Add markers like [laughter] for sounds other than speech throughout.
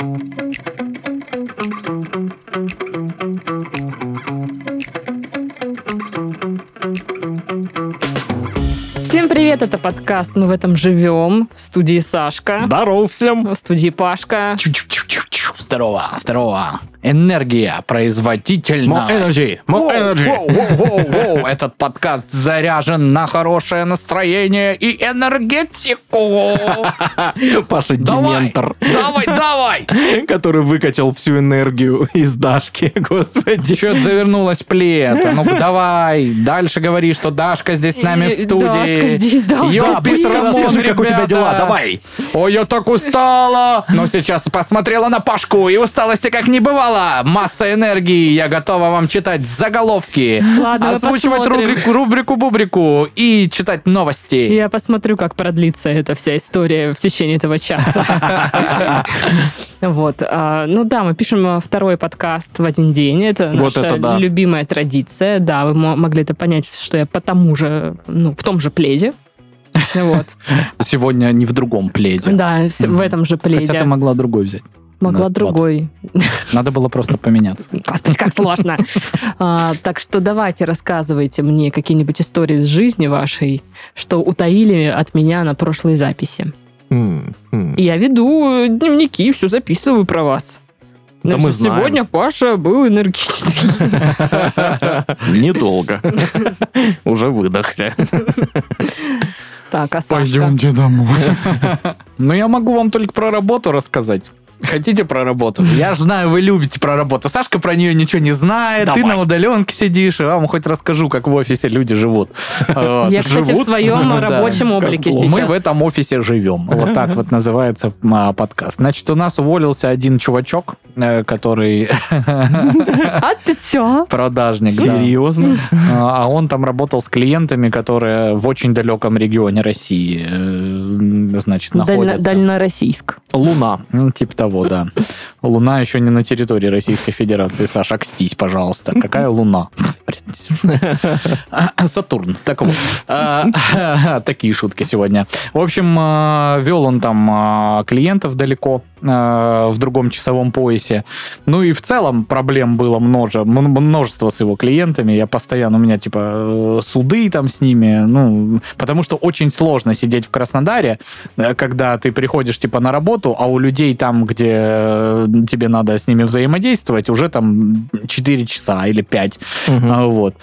Всем привет, это подкаст «Мы в этом живем» в студии Сашка, Здоров всем. в студии Пашка. Чу-чу-чу-чу. Здорово, здорово. Энергия, производительность. More energy, more Воу, energy. воу, воу, воу, воу. Этот подкаст заряжен на хорошее настроение и энергетику. [laughs] Паша Давай, Дементор, давай, давай. который выкачал всю энергию из Дашки, [laughs] господи. Че завернулась плед? Ну давай, дальше говори, что Дашка здесь с нами в студии. Дашка здесь, Дашка Ёп, здесь. быстро Расскажи, расскажи, как у тебя дела, давай. Ой, я так устала. Но сейчас посмотрела на Пашку, и усталости как не бывало. Масса энергии. Я готова вам читать заголовки, Ладно, озвучивать рубрику, рубрику-бубрику и читать новости. Я посмотрю, как продлится эта вся история в течение этого часа. [laughs] Вот. а, Ну да, мы пишем второй подкаст в один день. Это Вот наша это да. любимая традиция. Да, вы мо- могли это понять, что я по тому же, ну, в том же пледе. [laughs] Вот. Сегодня не в другом пледе. Да, в этом же Хотя ты пледе. могла другой взять. Могла нас два. другой. Надо было просто поменяться. [laughs] Господи, как сложно. А, так что давайте рассказывайте мне какие-нибудь истории из жизни вашей, что утаили от меня на прошлой записи. М, м. И я веду дневники, все записываю про вас. Да мы знаем. сегодня Паша был энергичный. [laughs] Недолго. Уже выдохся. Так, а Сашка? домой. [laughs] Ну, я могу вам только про работу рассказать. Хотите про работу? Я же знаю, вы любите про работу. Сашка про нее ничего не знает. Ты Давай. на удаленке сидишь, и вам хоть расскажу, как в офисе люди живут. [laughs] Я, кстати, в своем Да. рабочем облике Мы сейчас. в этом офисе живем. [laughs] Вот так вот называется а, подкаст. Значит, у нас уволился один чувачок, э, который [laughs] А ты чё? продажник. да. Серьезно? А а он там работал с клиентами, которые в очень далеком регионе России, э, значит, находятся. Дальнороссийск. Луна. Ну, типа того, да. Луна еще не на территории Российской Федерации. Саша, окстись, пожалуйста. Какая Луна? А, Сатурн. Так вот. А, [laughs] Такие шутки сегодня. В общем, а, вел он там клиентов далеко, в другом часовом поясе. Ну и в целом проблем было множе- множество с его клиентами. Я постоянно, у меня типа э, суды там с ними. Ну, потому что очень сложно сидеть в Краснодаре, э, когда ты приходишь типа на работу, а у людей там, где э, тебе надо с ними взаимодействовать, уже там 4 часа или 5. Мгм. А, Вот.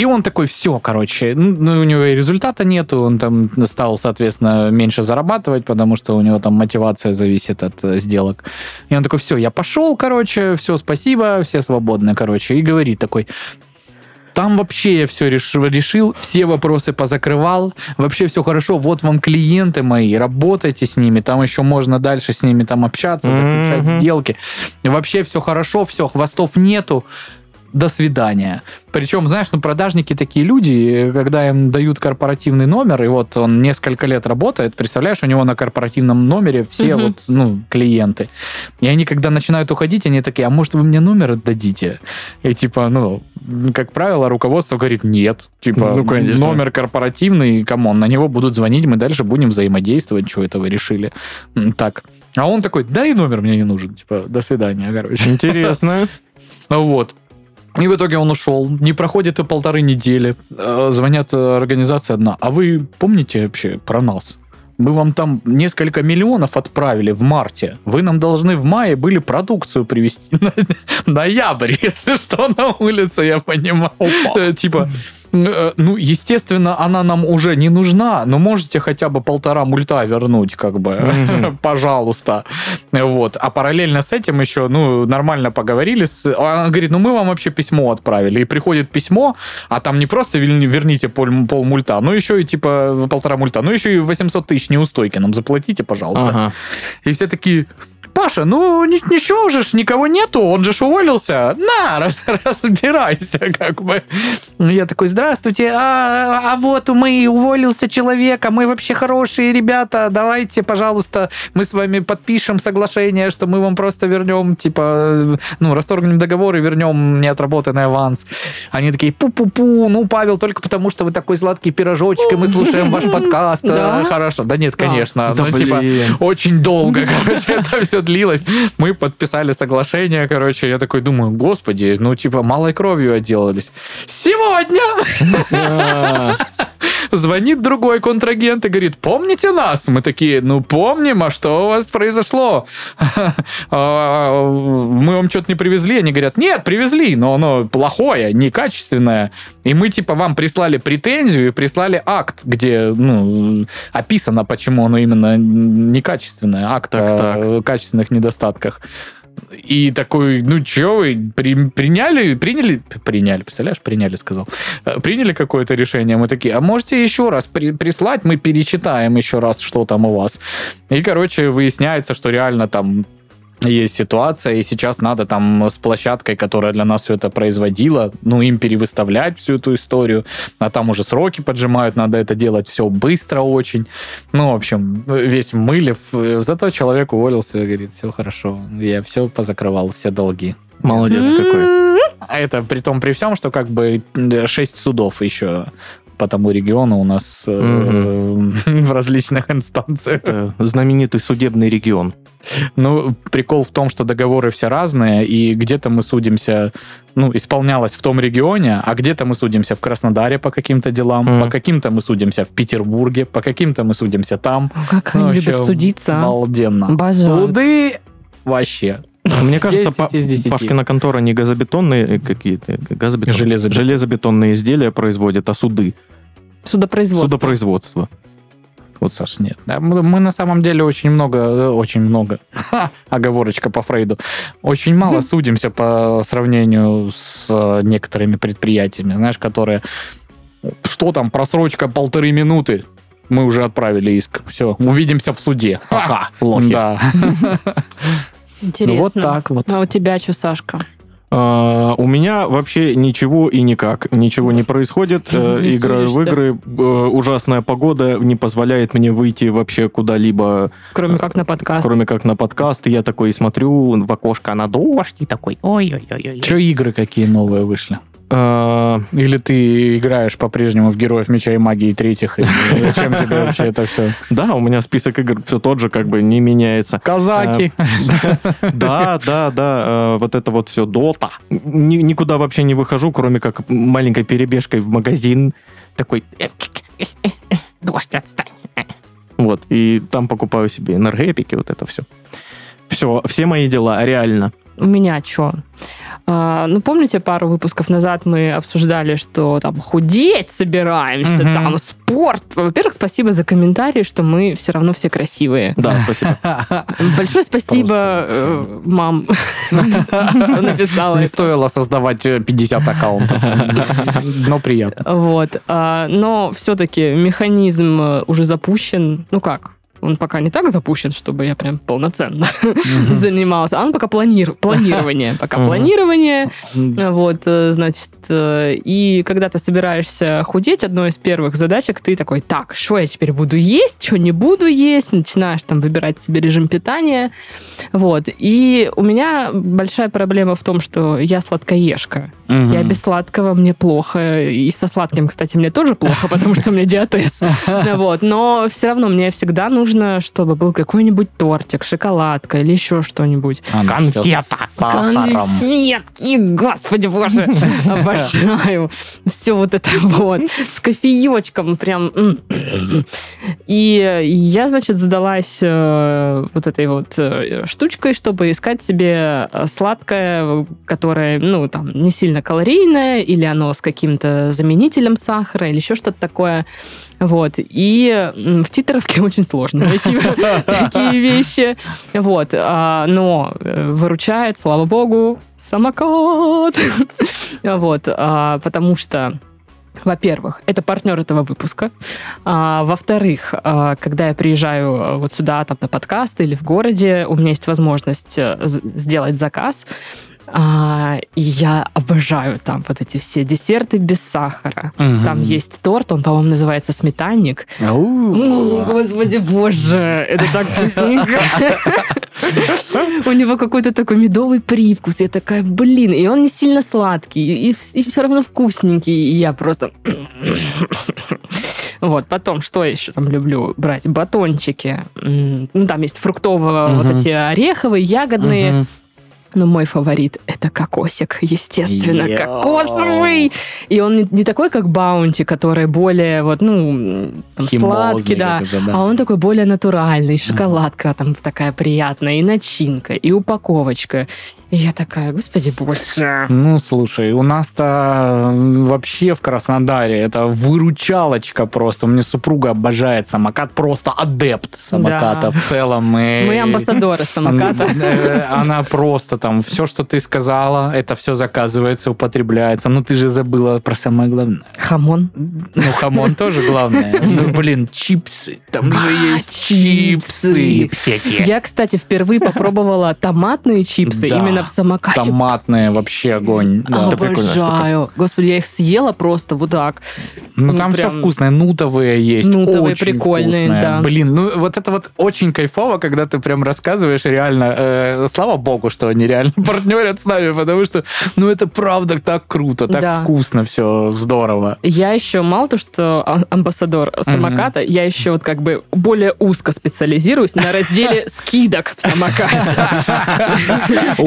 И он такой, все, короче, ну, ну, у него и результата нету, он там стал, соответственно, меньше зарабатывать, потому что у него там мотивация зависит от э, сделок. И он такой, все, я пошел, короче, все, спасибо, все свободны, короче. И говорит такой, там вообще я все решил, все вопросы позакрывал, вообще все хорошо, вот вам клиенты мои, работайте с ними, там еще можно дальше с ними там общаться, заключать Мгм. сделки. Вообще все хорошо, все, хвостов нету, до свидания. Причем, знаешь, ну, продажники такие люди, когда им дают корпоративный номер, и вот он несколько лет работает, представляешь, у него на корпоративном номере все Мгм. вот, ну, клиенты. И они, когда начинают уходить, они такие, а может, вы мне номер отдадите? И типа, ну, как правило, руководство говорит, нет. Типа, Ну, конечно. номер корпоративный, come on, на него будут звонить, мы дальше будем взаимодействовать, что это вы решили. Так. А он такой, да и номер мне не нужен. Типа, до свидания, короче. Интересно. [laughs] Вот. И в итоге он ушел. Не проходит и полторы недели. Э, Звонят э, организация одна. А вы помните вообще про нас? Мы вам там несколько миллионов отправили в марте. Вы нам должны в мае были продукцию привезти. [laughs] Ноябрь, если что, на улице, я понимаю. Э, Типа, ну, естественно, она нам уже не нужна, но можете хотя бы полтора мульта вернуть, как бы, Мгм. [laughs] пожалуйста. Вот. А параллельно с этим еще, ну, нормально поговорили. С... Она говорит, ну, мы вам вообще письмо отправили. И приходит письмо, а там не просто верни- верните пол, пол мульта, но еще и типа полтора мульта, но еще и 800 тысяч неустойки нам заплатите, пожалуйста. Ага. И все такие, Паша, ну ни- ничего же, ж, никого нету, он же ж уволился. На, [laughs] раз- разбирайся, как бы. Я такой, здравствуйте, а, а вот мы уволился человек, а мы вообще хорошие ребята, давайте, пожалуйста, мы с вами подпишем соглашение, что мы вам просто вернем, типа, ну, расторгнем договор и вернем неотработанный аванс. Они такие, пу-пу-пу, ну, Павел, только потому, что вы такой сладкий пирожочек, и мы слушаем ваш [laughs] подкаст. Да? А, Хорошо, да нет, конечно. Да ну, типа, блин. очень долго, [laughs] короче, это все длилось. Мы подписали соглашение, короче, я такой думаю, господи, ну, типа, малой кровью отделались. Сегодня [laughs] звонит другой контрагент и говорит, помните нас? Мы такие, ну, помним, а что у вас произошло? [laughs] А, Мы вам что-то не привезли? Они говорят, нет, привезли, но оно плохое, некачественное. И мы, типа, вам прислали претензию и прислали акт, где, ну, описано, почему оно именно некачественное. Акт Так, о качественных недостатках. И такой, ну чё вы, при- приняли, приняли, приняли, представляешь, приняли, сказал, Э, приняли какое-то решение, мы такие, а можете еще раз при- прислать, мы перечитаем еще раз, что там у вас. И, короче, выясняется, что реально там есть ситуация, и сейчас надо там с площадкой, которая для нас все это производила, ну, им перевыставлять всю эту историю, а там уже сроки поджимают, надо это делать все быстро очень. Ну, в общем, весь в мыле. Ф- Зато человек уволился и говорит, все хорошо, я все позакрывал, все долги. Молодец какой. А это при том, при всем, что как бы э, шесть судов еще по тому региону у нас э, [laughs] в различных инстанциях. Э, Знаменитый судебный регион. Ну, прикол в том, что договоры все разные, и где-то мы судимся, ну, исполнялось в том регионе, а где-то мы судимся в Краснодаре по каким-то делам, Мгм. по каким-то мы судимся в Петербурге, по каким-то мы судимся там. Как Ну, они любят судиться. а? Обалденно. Обожают. Суды вообще. Мне кажется, 10 Па- из 10. Пашкина контора не газобетонные э, какие-то, газобетон- Железобет- железобетонные изделия производит, а суды. Судопроизводство. Судопроизводство. Вот, Саш, нет. Мы, на самом деле очень много, э, очень много, [laughs] оговорочка по Фрейду, очень мало судимся по сравнению с э, некоторыми предприятиями, знаешь, которые, что там, просрочка полторы минуты, мы уже отправили иск. Все, увидимся в суде. [laughs] Пока, лохи. Да. Интересно. [laughs] Ну, вот так вот. А у тебя что, Сашка? А, у меня вообще ничего и никак. Ничего не происходит. Э, Не Играю в игры. Э, Ужасная погода не позволяет мне выйти вообще куда-либо, Кроме как на подкаст. кроме как на подкаст. Я такой смотрю в окошко на дождь и такой, ой-ой-ой. Че игры какие новые вышли? А, Или ты играешь по-прежнему в Героев Меча и Магии третьих? и Зачем тебе вообще это все? Да, у меня список игр все тот же, как бы не меняется. Казаки. Да, да, да, э, вот это вот все дота. Ни- никуда вообще не выхожу, кроме как маленькой перебежкой в магазин. Такой, «Э, дождь, отстань. Вот, и там покупаю себе энергетики, вот это все. Все, все мои дела, реально. У меня что? Ну, помните, пару выпусков назад мы обсуждали, что там худеть собираемся, Мгм. там спорт. Во-первых, спасибо за комментарии, что мы все равно все красивые. Да, спасибо. [laughs] Большое спасибо, Просто, э, мам, [laughs] что написала Не стоило создавать э, 50 аккаунтов. [laughs] Но приятно. Вот. а, Но все-таки механизм э, уже запущен. Ну как? Он пока не так запущен, чтобы я прям полноценно [laughs] занималась. А он пока планир... планирование. Пока планирование. Вот, э, значит, и когда ты собираешься худеть, одной из первых задачек ты такой, так, что я теперь буду есть, что не буду есть, начинаешь там выбирать себе режим питания, вот, и у меня большая проблема в том, что я сладкоежка, я без сладкого, мне плохо, и со сладким, кстати, мне тоже плохо, потому что у меня диатез, [laughs] вот, но все равно мне всегда нужно, чтобы был какой-нибудь тортик, шоколадка или еще что-нибудь. Конфета. С сахаром. Конфетки, господи боже, [laughs] обожаю. Все вот это [laughs] вот, с кофеечком прям. И я, значит, задалась э, вот этой вот э, штучкой, чтобы искать себе э, сладкое, которое, ну, там, не сильно калорийное, или оно с каким-то заменителем сахара, или еще что-то такое. Вот. И в титровке [laughs] очень сложно найти [laughs] такие вещи. Вот. А, Но э, выручает, слава богу, самокат. [laughs] Вот. а, Потому что во-первых, это партнер этого выпуска. А, во-вторых, а, когда я приезжаю а, вот сюда, там, на подкаст или в городе, у меня есть возможность э, сделать заказ. А, и я обожаю там вот эти все десерты без сахара. Мгм. Там есть торт, он, по-моему, называется сметанник. О, господи боже, это так вкусненько. [laughs] У него какой-то такой медовый привкус. Я такая, блин, и он не сильно сладкий, и, все равно вкусненький. И я просто... [coughs] Вот, потом, что еще там люблю брать? Батончики. Ну, там есть фруктовые, вот эти ореховые, ягодные. Но мой фаворит это кокосик, естественно, Йоу. кокосовый. И он не, не такой, как баунти, который более вот, ну, там, сладкий, да. какой-то, да. А он такой более натуральный, шоколадка там такая приятная, и начинка, и упаковочка. И я такая, господи боже. Ну, слушай, у нас-то вообще в Краснодаре это выручалочка просто. У меня супруга обожает самокат, просто адепт самоката Да. в целом. И- Мы амбассадоры самоката. Э, Она просто там, все, что ты сказала, это все заказывается, употребляется. Ну, ты же забыла про самое главное. Хамон. Ну, хамон тоже главное. Ну, блин, чипсы. Там же А, есть чипсы. Я, кстати, впервые попробовала томатные чипсы именно в самокате. Томатные вообще огонь. да. Обожаю. Господи, я их съела просто вот так. Ну, Ну, там все прям- вкусное. Нутовые есть. Нутовые очень прикольные, вкусные. да. Блин, ну вот это вот очень кайфово, когда ты прям рассказываешь реально. э, слава богу, что они реально [laughs] партнерят с нами, потому что, ну, это правда так круто, так Да. вкусно, все здорово. Я еще мало то, что а- амбассадор самоката, я еще вот как бы более узко специализируюсь на разделе [laughs] скидок в самокате. О,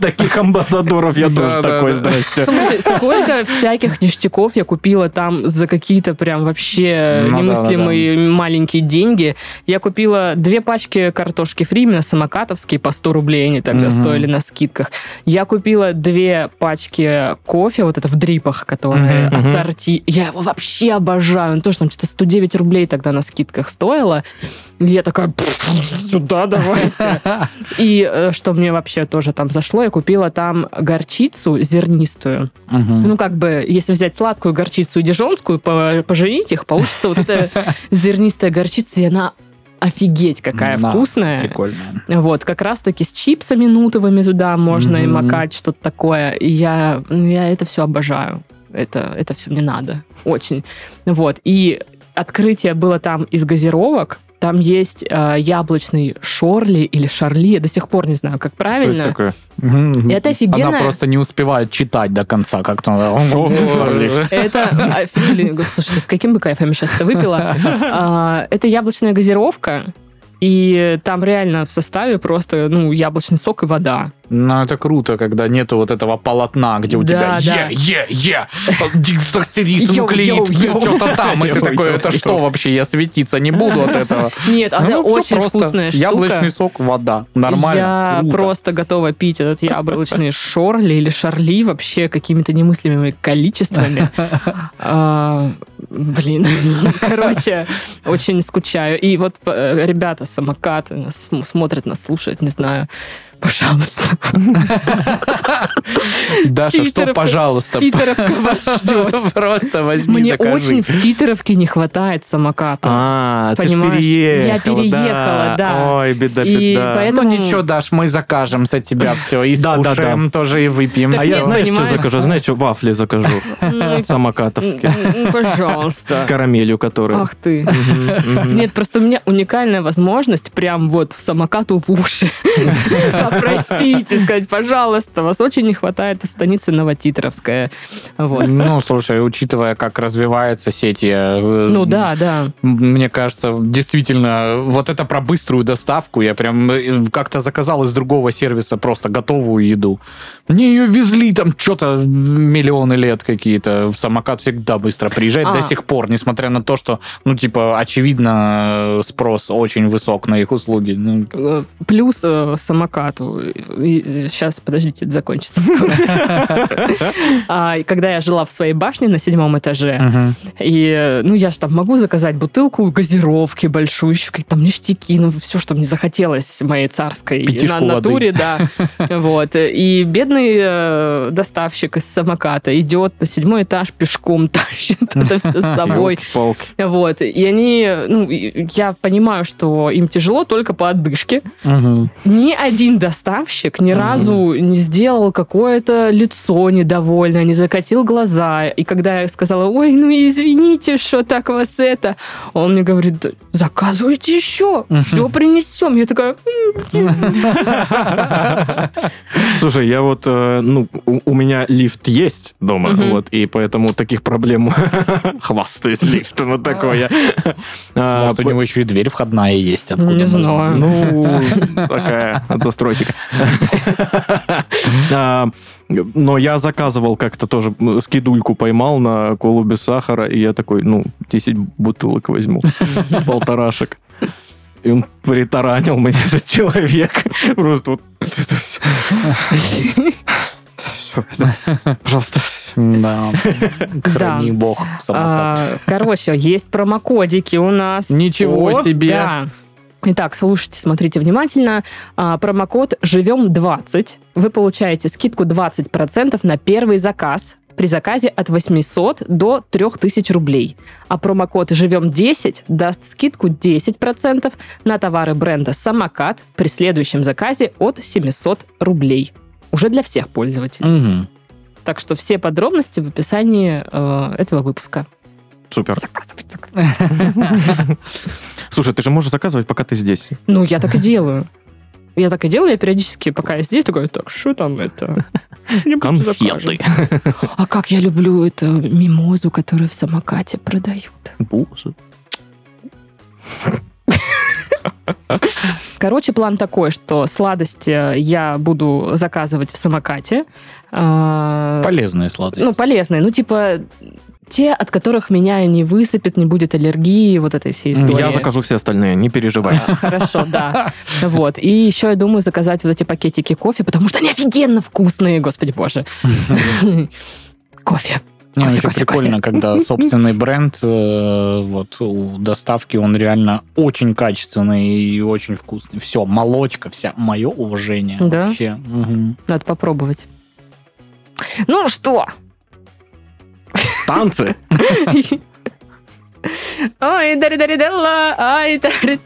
таких амбассадоров я тоже такой, здрасте. Слушай, сколько всяких ништяков я купила там за какие-то прям вообще Ну немыслимые маленькие деньги. Я купила две пачки картошки фри, именно самокатовские, по 100 рублей они тогда стоили на скидках. Я купила две пачки кофе, вот это в дрипах, которые ассорти. Я его вообще обожаю. Он тоже там что-то 109 рублей тогда на скидках стоило. Я такая, «Пф, сюда давайте. [laughs] И э, что мне вообще тоже там зашло, я купила там горчицу зернистую. Мгм. Ну, как бы, если взять сладкую горчицу и дижонскую, по- поженить их, получится вот эта [laughs] зернистая горчица, и она офигеть какая Да, вкусная. Прикольно. Вот, как раз-таки с чипсами нутовыми туда можно и Мгм. макать, что-то такое. И я, ну, я это все обожаю. Это, это все мне надо. Очень. Вот. И открытие было там из газировок. Там есть э, яблочный шорли или шарли. Я до сих пор не знаю, как Что это правильно. такое? Это офигенная- Она просто не успевает читать до конца, как-то. [laughs] Это, а, блин, гос- слушай, с каким бы кайфом я сейчас это выпила. [laughs] А, Это яблочная газировка, и там реально в составе просто, ну, яблочный сок и вода. Ну, это круто, когда нету вот этого полотна, где у Да, тебя е, е, е, Йоу, нуклеид, что-то там, и ты такой, это что вообще, я светиться не буду от этого. Нет, это Ну, всё очень вкусная штука. Яблочный сок, вода. Нормально, Я просто готова пить этот яблочный шорли или шарли вообще какими-то немыслимыми количествами. [laughs] А, Блин, [laughs] короче, очень скучаю. И вот э, ребята самокаты смотрят, нас слушают, не знаю. Пожалуйста. Даша, что, пожалуйста, Титеровка вас ждет. [laughs] просто возьми, Мне очень в Титеровке не хватает самоката. А, ты переехала. я переехала, да. Ой, беда, И беда. поэтому- Ну ничего, Даш, мы закажем за тебя [laughs] все и Да, да, да. скушаем тоже и выпьем. А я знаешь, что закажу? Знаешь, что вафли закажу? [laughs] Ну, Самокатовские. м, м, Пожалуйста. С карамелью, которые. Ах ты. Нет, просто у меня уникальная возможность прям вот в самокату в уши попросить и сказать, пожалуйста, вас очень не хватает станицы Новотитровская. Вот. Ну, слушай, учитывая, как развивается сеть, я, э, Ну да, да. Мне кажется, действительно, вот это про быструю доставку, я прям э, как-то заказал из другого сервиса просто готовую еду. Мне ее везли там что-то миллионы лет какие-то. Самокат всегда быстро приезжает А. до сих пор, несмотря на то, что, ну, типа, очевидно, э, спрос очень высок на их услуги. Ну, Э, Плюс э, самокату. Сейчас, подождите, это закончится скоро. [laughs] А, Когда я жила в своей башне на седьмом этаже. И, э, ну, я же там могу заказать бутылку газировки большую, еще там ништяки, ну, все, что мне захотелось моей царской на натуре, да. [laughs] Вот. И бедный э, доставщик из самоката идет на седьмой этаж пешком, [laughs] тащит это все с собой. Вот. И они, ну, я понимаю, что им тяжело только по отдышке. Ни один доставщик ни разу не сделал какое-то лицо недовольное, не закатил глаза. И когда я сказала, ой, ну извините, что так вас это, он мне говорит, «Да заказывайте еще, все принесем. Я такая, Слушай, я вот, э, ну, у, у меня лифт есть дома, вот, и поэтому таких проблем [laughs] хвастаюсь лифтом, вот такое. А, Может, у него еще и дверь входная есть. Откуда Не знаю. Ну, такая от застройщика. А, Но я заказывал как-то тоже, скидульку поймал на колу без сахара, и я такой, ну, 10 бутылок возьму, [laughs] полторашек. И он притаранил мне этот человек. Просто вот это все. Пожалуйста. Да. Храни Да. бог самокат. А, Короче, есть промокодики у нас. Ничего О, себе. Да. Итак, слушайте, смотрите внимательно. А, Промокод «Живем 20». Вы получаете скидку 20% на первый заказ при заказе от 800 до 3000 рублей. А промокод «Живем 10» даст скидку 10% на товары бренда «Самокат» при следующем заказе от 700 рублей. Уже для всех пользователей. Мгм. Так что все подробности в описании э, этого выпуска. Супер. Заказывать, заказывать. [laughs] Слушай, ты же можешь заказывать, пока ты здесь. Ну, я так и делаю. Я так и делаю, я периодически, пока я здесь, такой, так, что там это? [laughs] Что-нибудь закажем». Конфеты. [laughs] А как я люблю эту мимозу, которую в самокате продают. Боже. Короче, план такой, что сладости я буду заказывать в самокате. А, Полезные сладости. Ну, полезные. Ну, типа, те, от которых меня не высыпет, не будет аллергии, вот этой всей истории. Я закажу все остальные, не переживай. [laughs] Хорошо, да. Вот. И еще я думаю заказать вот эти пакетики кофе, потому что они офигенно вкусные, господи боже. [laughs] Кофе. Не, Кофе, очень кофе, прикольно, когда [laughs] собственный бренд, э, вот у доставки, он реально очень качественный и очень вкусный. Все, молочка вся, мое уважение. Да? Вообще. Мгм. Надо попробовать. Ну что? Танцы. Ой, дари дари делла, ай, дари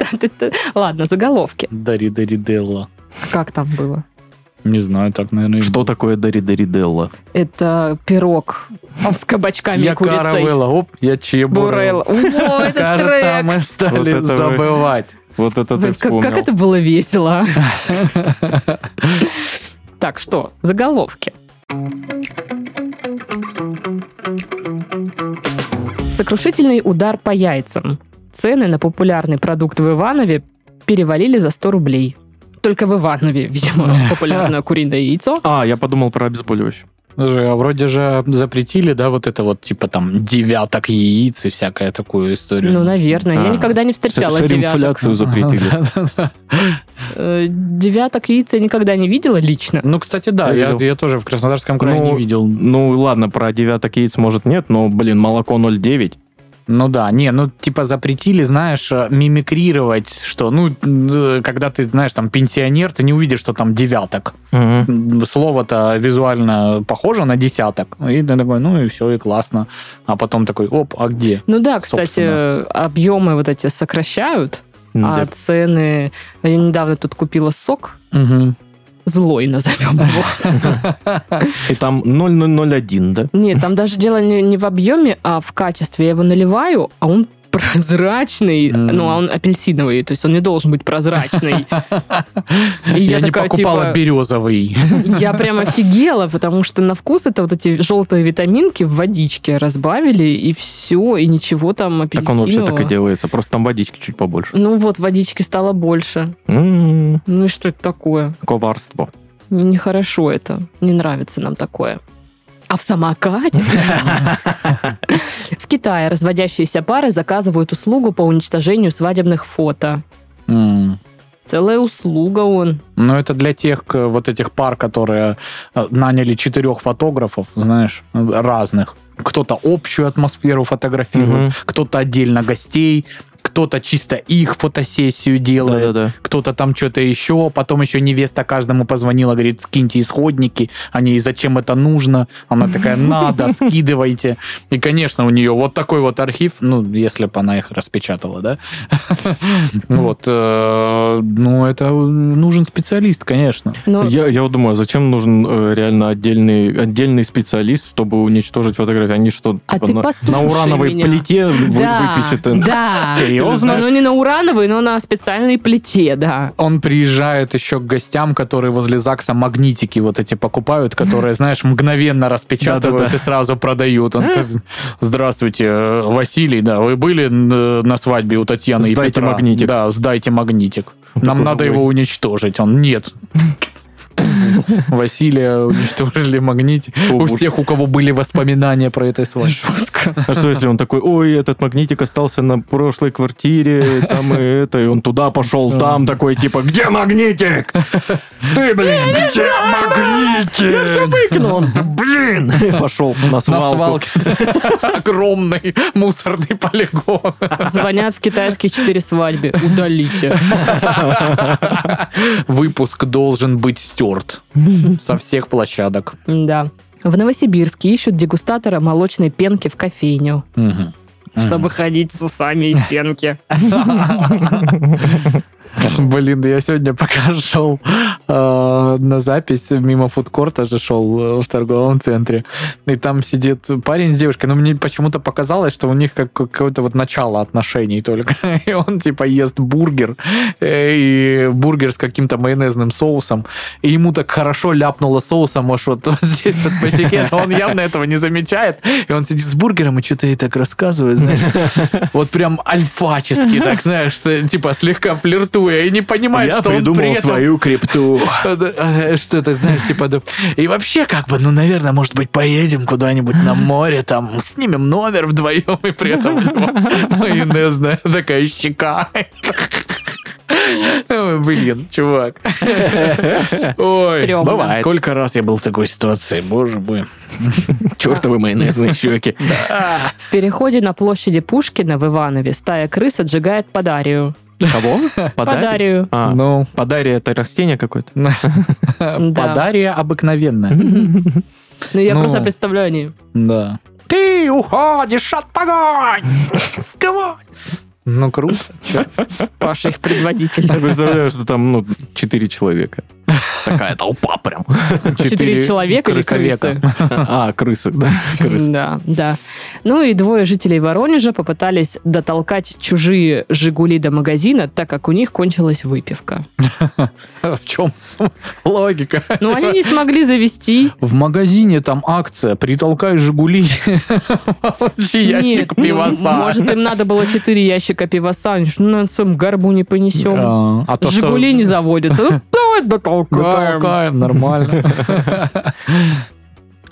Ладно, заголовки. Дари Дари Делла. Как там было? Не знаю, так, наверное. Что такое Дари Дариделла? Это пирог с кабачками и Я курицей. каравелла, оп, я чебурел. Бурел. О, [laughs] Кажется, трек. мы стали это забывать. Вот это ты как, как вспомнил. это было весело. [laughs] Так что, заголовки. Сокрушительный удар по яйцам. Цены на популярный продукт в Иванове перевалили за 100 рублей. Только в Иванове, видимо, [laughs] популярное куриное яйцо. А, я подумал про обезболивающее. Слушай, а вроде же запретили, да, вот это вот, типа там девяток яиц и всякая такую историю. Ну, наверное. Я А. никогда не встречала Ш- девяток. Шримфляцию запретили. [laughs] Э, Девяток яиц я никогда не видела лично. Ну, кстати, да, Я я, я тоже в Краснодарском крае Ну, не видел. Ну, ладно, про девяток яиц, может, нет, но, блин, молоко 0,9. Ну да, не, ну типа запретили, знаешь, э, мимикрировать, что, ну, э, когда ты, знаешь, там пенсионер, ты не увидишь, что там девяток. М, Слово-то визуально похоже на десяток. И ты такой, ну и все, и классно. А потом такой, оп, а где? Ну да, кстати, Собственно. объемы вот эти сокращают, а Да. цены... Я недавно тут купила сок, Мгм. Злой назовем его. И там 0,001, да? Нет, там даже дело не, не в объеме, а в качестве. Я его наливаю, а он прозрачный, М. ну, а он апельсиновый, то есть он не должен быть прозрачный. [laughs] Я, не покупала типа, березовый. [laughs] я прям офигела, потому что на вкус это вот эти желтые витаминки в водичке разбавили, и все, и ничего там Так апельсинового. он вообще так и делается, просто там водички чуть побольше. Ну вот, водички стало больше. Ну и что это такое? Коварство. Не- Нехорошо это. Не нравится нам такое. А в самокате? [laughs] В Китае разводящиеся пары заказывают услугу по уничтожению свадебных фото. Целая услуга он. Ну, это для тех вот этих пар, которые э, наняли четырех фотографов, знаешь, разных. Кто-то общую атмосферу фотографирует, Мгм. кто-то отдельно гостей, кто-то чисто их фотосессию делает, Да-да-да. кто-то там что-то еще, потом еще невеста каждому позвонила, говорит, скиньте исходники, они, зачем это нужно? Она такая, надо, [laughs] скидывайте. И, конечно, у нее вот такой вот архив, ну, если бы она их распечатала, да? [laughs] Вот, э, ну, это нужен специалист, конечно. Но Я, я вот думаю, а зачем нужен э, реально отдельный, отдельный специалист, чтобы уничтожить фотографии? Они что, А типа, на, урановой плите вы- да, [laughs] Серьезно? Серьезно? Ну, не на урановой, но на специальной плите, да. Он приезжает еще к гостям, которые возле ЗАГСа магнитики вот эти покупают, которые, знаешь, мгновенно распечатывают и сразу продают. Он, Здравствуйте, э, Василий, да, вы были на свадьбе у Татьяны и Сдайте Петра? магнитик. Да, сдайте магнитик. Нам надо его уничтожить. Он, нет. Василия уничтожили магнитик. У всех, у кого были воспоминания про это свадьбу. А что если он такой, ой, этот магнитик остался на прошлой квартире, там и это, и он туда пошел, там такой, типа, где магнитик? Ты, блин, где магнитик? Я все выкинул. Он, «Да, блин, и пошел на На свалку. свалке. Огромный мусорный полигон. Звонят в китайские четыре свадьбы. Удалите. Выпуск должен быть стерт со всех площадок. Да. В Новосибирске ищут дегустатора молочной пенки в кофейню, Мгм. чтобы ходить с усами из пенки. [laughs] [laughs] Блин, да я сегодня пока [laughs] шел э, на запись, мимо фудкорта же шел э, в торговом центре, и там сидит парень с девушкой, но мне почему-то показалось, что у них как какое-то вот начало отношений только, [laughs] и он типа ест бургер, э, и бургер с каким-то майонезным соусом, и ему так хорошо ляпнуло соусом, аж вот, вот здесь вот по щеке, но он явно этого не замечает, и он сидит с бургером и что-то ей так рассказывает, знаешь, вот прям альфачески, так, знаешь, что, типа слегка флиртуя, и не понимает, Я что он придумал при этом... свою крипту. [laughs] Э, Что ты знаешь, типа, и вообще, как бы, ну, наверное, может быть, поедем куда-нибудь на море, там, снимем номер вдвоем, и при этом у него майонезная такая щека. Ой, Блин, чувак. Ой, Стрёмно. бывает. Сколько раз я был в такой ситуации, боже мой. Чертовы майонезные щеки. В переходе на площади Пушкина в Иванове стая крыс отжигает подарию. Кого? [laughs] Подарию. А, Ну, подария это растение какое-то? [laughs] подария обыкновенная. Ну, я Ну. просто представляю, они... Да. Ты уходишь от погонь! Сквозь! Ну, круто. Паша их предводитель. Я представляю, что там, ну, четыре человека. Такая толпа прям. Четыре человека или крысы? А, крысы, да. [laughs] Крысы. Да, да. Ну и двое жителей Воронежа попытались дотолкать чужие «Жигули» до магазина, так как у них кончилась выпивка. [laughs] В чем логика? Но они не смогли завести... В магазине там акция, притолкай «Жигули», [laughs] получи ящик ну, пивоса. может, им надо было четыре ящика пивоса, ну, на своем горбу не понесем. А, а то, «Жигули» не заводятся. Ну, давай дотолкаем. Дотолкаем, нормально. [laughs]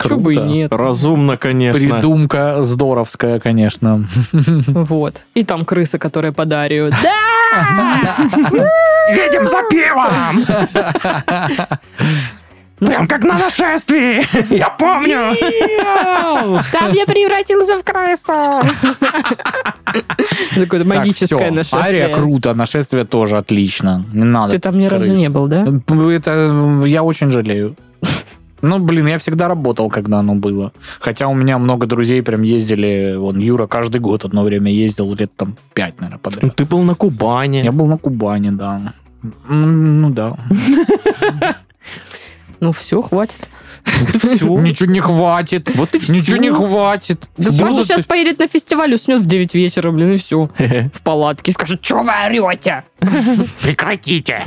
Чё бы и Круто. нет. Разумно, конечно. Придумка здоровская, конечно. Вот. И там крысы, которые подаривают. [laughs] Да! Едем за пивом! [laughs] Прям как на нашествии! [laughs] Я помню! Там я превратился в крысу. Какое-то [laughs] магическое нашествие. Ария круто, нашествие тоже отлично. Не надо. Ты там ни разу не был, да? Это я очень жалею. Ну, блин, я всегда работал, когда оно было. Хотя у меня много друзей прям ездили. Вон, Юра каждый год одно время ездил, лет там пять, наверное, подряд. Ты был на Кубани. Я был на Кубани, да. Ну да. [laughs] Ну все, хватит. [laughs] Ничего не хватит. Вот и Ничего не хватит. Да Паша сейчас поедет на фестиваль, уснет в 9 вечера, блин, и все. [laughs] В палатке и скажет, что вы орете? [laughs] Прекратите!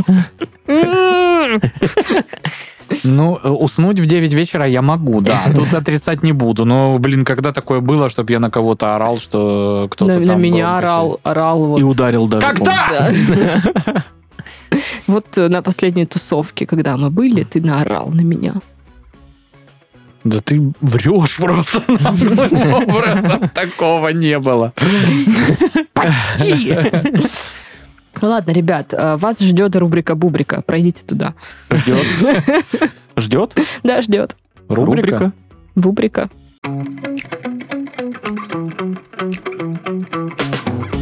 Ну, э, уснуть в 9 вечера я могу, да. Тут отрицать не буду. Но, блин, когда такое было, чтобы я на кого-то орал, что кто-то На, на там меня громко орал, орал. Вот. И ударил даже. Когда? Вот э, на последней тусовке, когда мы были, ты наорал на меня. Да ты врешь просто. [laughs] Образом такого не было. Ладно, ребят, э, вас ждет рубрика Бубрика. Пройдите туда. Ждет. [laughs] Ждет? Да, ждет. Рубрика? Бубрика.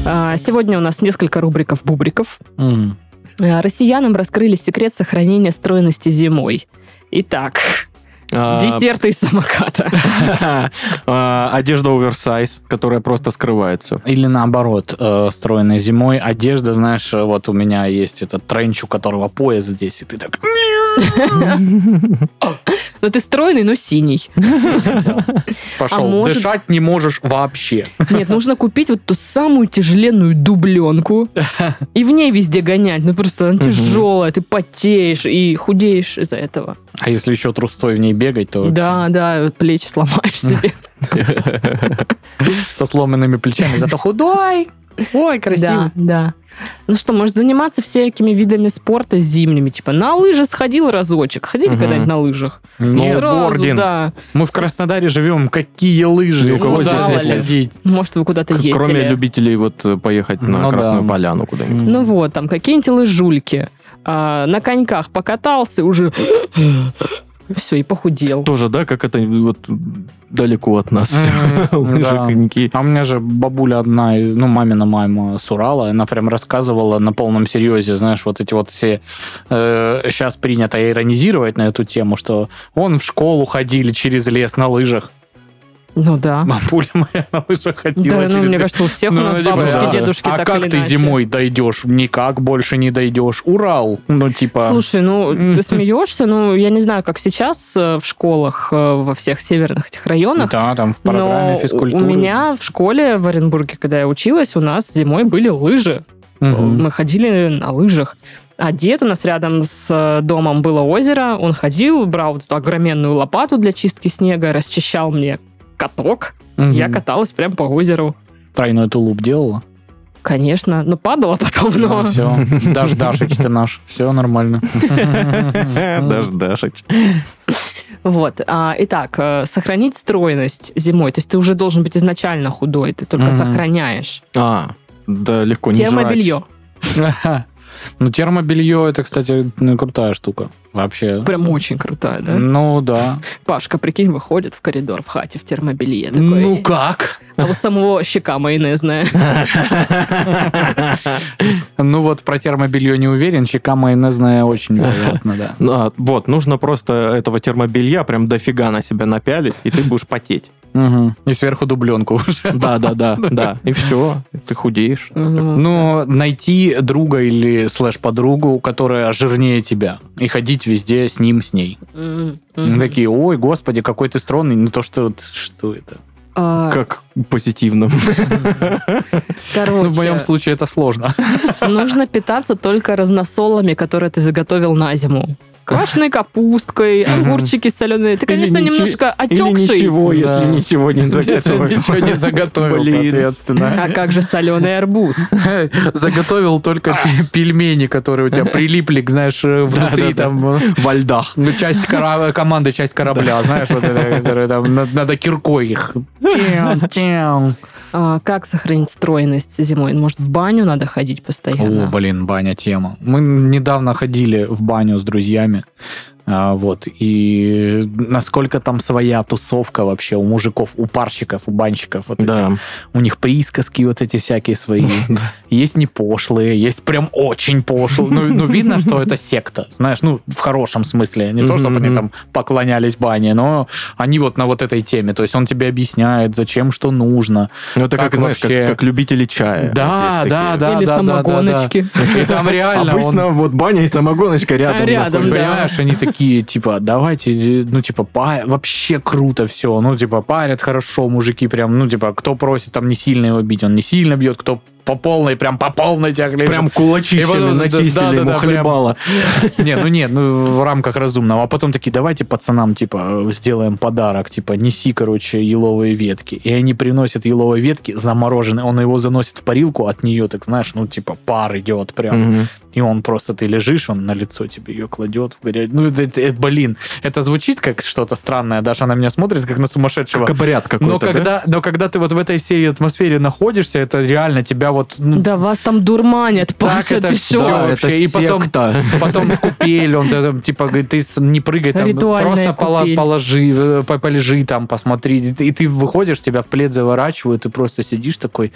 А, Сегодня у нас несколько рубриков-бубриков. М. А, Россиянам раскрыли секрет сохранения стройности зимой. Итак, А, десерты из самоката. [laughs] а, Одежда оверсайз, которая просто скрывает все. Или наоборот, э, стройной зимой одежда, знаешь, э, вот у меня есть этот тренч, у которого пояс здесь, и ты так... [laughs] Ну, ты стройный, но синий. [laughs] Пошел. А Дышать не можешь вообще. Нет, нужно купить вот ту самую тяжеленную дубленку и в ней везде гонять. Ну, просто она тяжелая, ты потеешь и худеешь из-за этого. А если еще трустой в ней бегать, то Да, да, вот плечи сломаешь [laughs] себе. со сломанными плечами, зато худой. Ой, Да, да. Ну что, может заниматься всякими видами спорта зимними, типа на лыжи сходил разочек, ходили Мгм. когда-нибудь на лыжах? Сразу, Сноубординг. да. мы в Краснодаре живем. Какие лыжи? И у кого здесь нет? ходить? Может, вы куда-то ездили. Кроме любителей вот э, поехать на Ну да. Красную Поляну куда-нибудь. Ну вот, там какие-нибудь лыжульки. А, на коньках покатался, уже все, и похудел. Тоже, да, как это вот далеко от нас. [laughs] Лыжи. А у меня же бабуля одна, ну, мамина мама с Урала, она прям рассказывала на полном серьезе, знаешь, вот эти вот все... сейчас принято иронизировать на эту тему, что он в школу ходили через лес на лыжах. Ну да. Бабуля моя на лыжах ходила Да, ну, через мне кажется, у всех у Ну, нас типа, бабушки, да. дедушки А так как ты иначе. зимой дойдешь? Никак больше не дойдешь. Урал. Ну, типа... Слушай, ну, ты смеешься, ну, я не знаю, как сейчас э, в школах э, во всех северных этих районах, да, там в программе но физкультуры. у меня в школе в Оренбурге, когда я училась, у нас зимой были лыжи. Мгм. Мы ходили на лыжах. А дед у нас рядом с э, домом было озеро. Он ходил, брал вот эту огроменную лопату для чистки снега, расчищал мне каток. Я Мгм. каталась прям по озеру. Тройной тулуп делала? Конечно. Ну, падала [laughs] потом, но... все. Даш Дашич ты [laughs] наш. Все нормально. [laughs] Даже Дашич. Вот. А, итак, э, сохранить стройность зимой. То есть ты уже должен быть изначально худой, ты только сохраняешь. А, да, легко не Термобелье. Ну, термобелье, это, кстати, ну, крутая штука. Вообще. Прям очень крутая, да? Ну, да. Пашка, прикинь, выходит в коридор в хате в термобелье. Такой, Ну, как? А у самого щека майонезная. [laughs] Ну, вот про термобелье не уверен. Щека майонезная очень вероятно, да. [laughs] Ну, а, вот, нужно просто этого термобелья прям дофига на себя напялить, и ты будешь потеть. Мгм. И сверху дубленку [laughs] уже. Да, да, да, да. И все, ты худеешь. Мгм. Ну, найти друга или слэш-подругу, которая жирнее тебя, и ходить везде с ним, с ней. Такие, ой, господи, какой ты стройный. Ну, то, что что это? А, Как позитивно. Короче, Ну, в моем случае это сложно. нужно питаться только разносолами, которые ты заготовил на зиму. Квашеной капусткой, огурчики соленые. Ты, конечно, немножко Или отекший. ничего, Да. если ничего не Если заготовил. ничего не заготовил, соответственно. А как же соленый арбуз? [laughs] Заготовил только пе- [laughs] пельмени, которые у тебя прилипли, знаешь, э, внутри там э, Во льдах. ну, часть [laughs] команды, часть корабля, знаешь, вот это, там надо киркой их. А, как сохранить стройность зимой? Может, в баню надо ходить О, постоянно? блин, баня тема. Мы недавно ходили в баню с друзьями. А, вот, и насколько там своя тусовка вообще у мужиков, у парщиков, у банщиков. Вот эти. Да. У них присказки вот эти всякие свои. [laughs] Есть не пошлые, есть прям очень пошлые. Ну, ну, видно, что это секта, знаешь, ну, в хорошем смысле. Не то, чтобы они там поклонялись бане, но они вот на вот этой теме. То есть он тебе объясняет, зачем, что нужно. Ну, это Как как, знаешь, как, вообще? как любители чая. Да, Вот да, да, Или да, да, да, да. самогоночки. И там реально он- Обычно вот баня и самогоночка рядом. А рядом, да. Понимаешь, они такие, типа, давайте, ну, типа, па- вообще круто все. Ну, типа, парят хорошо, мужики прям, ну, типа, кто просит там не сильно его бить, он не сильно бьет, кто по полной, прям по полной тебя. Прям кулачищами потом, да, начистили да, да, ему да, прям. хлебало. Не, ну нет, ну в рамках разумного. А потом такие, давайте пацанам, типа, сделаем подарок, типа, неси, короче, еловые ветки. И они приносят еловые ветки замороженные, он его заносит в парилку, от нее, так знаешь, ну, типа, пар идет прям. И он просто, ты лежишь, он на лицо тебе ее кладет в горячую. Ну, это, это- блин, это звучит как что-то странное. Даша на меня смотрит, как на сумасшедшего. Как обряд какой-то, но да? когда, но когда ты вот в этой всей атмосфере находишься, это реально тебя вот... ну, Да вас там дурманят, Паша, это? Да, вообще. это И потом- секта. Потом в купель, он э, типа говорит, ты не прыгай там, Ритуальная просто купель. положи, э, по- полежи там, посмотри. И ты, выходишь, тебя в плед заворачивают, ты просто сидишь такой,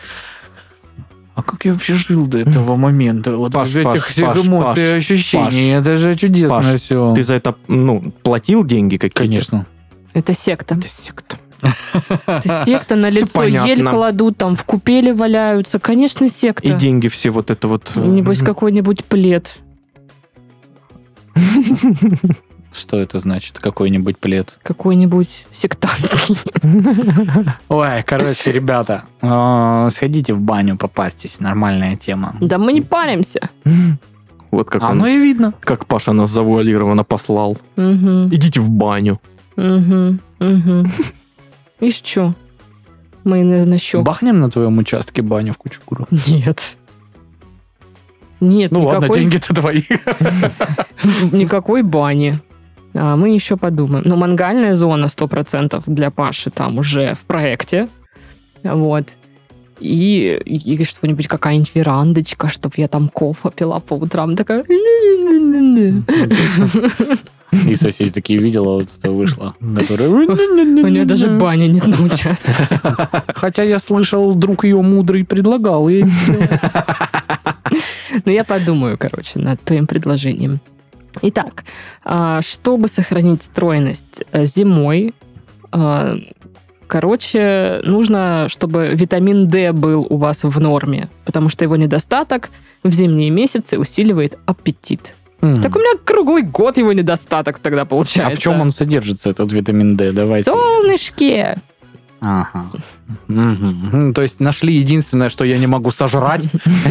а как я вообще жил до этого момента? Вот Паш, без этих Паш, всех Паш, эмоций и Паш, ощущений. Это же чудесно Паш, все. Ты за это, ну, платил деньги какие-то? Конечно. Это секта. Это секта. Это [laughs] секта на лицо ель кладут, там в купели валяются. Конечно, секта. И деньги все вот это вот... э, Небось, какой-нибудь плед. Что это значит? Какой-нибудь плед? Какой-нибудь сектантский. [laughs] Ой, короче, ребята, э, сходите в баню, попастись. Нормальная тема. Да мы не паримся. [laughs] Вот как, А он- ну и видно. как Паша нас завуалированно послал. Идите в баню. мгм, мгм. И что? Майонез щеку. Бахнем на твоем участке баню в Кучугуру. Нет. Нет, Ну ладно, никакой, деньги-то твои. [laughs] никакой бани. А мы еще подумаем. Но мангальная зона 100% для Паши там уже в проекте. Вот. И, и что-нибудь, какая-нибудь верандочка, чтобы я там кофе пила по утрам. Такая... И соседи такие видела, вот это вышло. которая- У нее даже баня нет на участке. Хотя я слышал, друг ее мудрый предлагал ей. Ну, я подумаю, короче, над твоим предложением. Итак, а, чтобы сохранить стройность э, зимой, а, короче, нужно, чтобы витамин D был у вас в норме, потому что его недостаток в зимние месяцы усиливает аппетит. Так у меня круглый год его недостаток тогда А получается. в чем он содержится, этот витамин D? В Давайте. солнышке. Ага. То есть нашли единственное, что я не могу сожрать.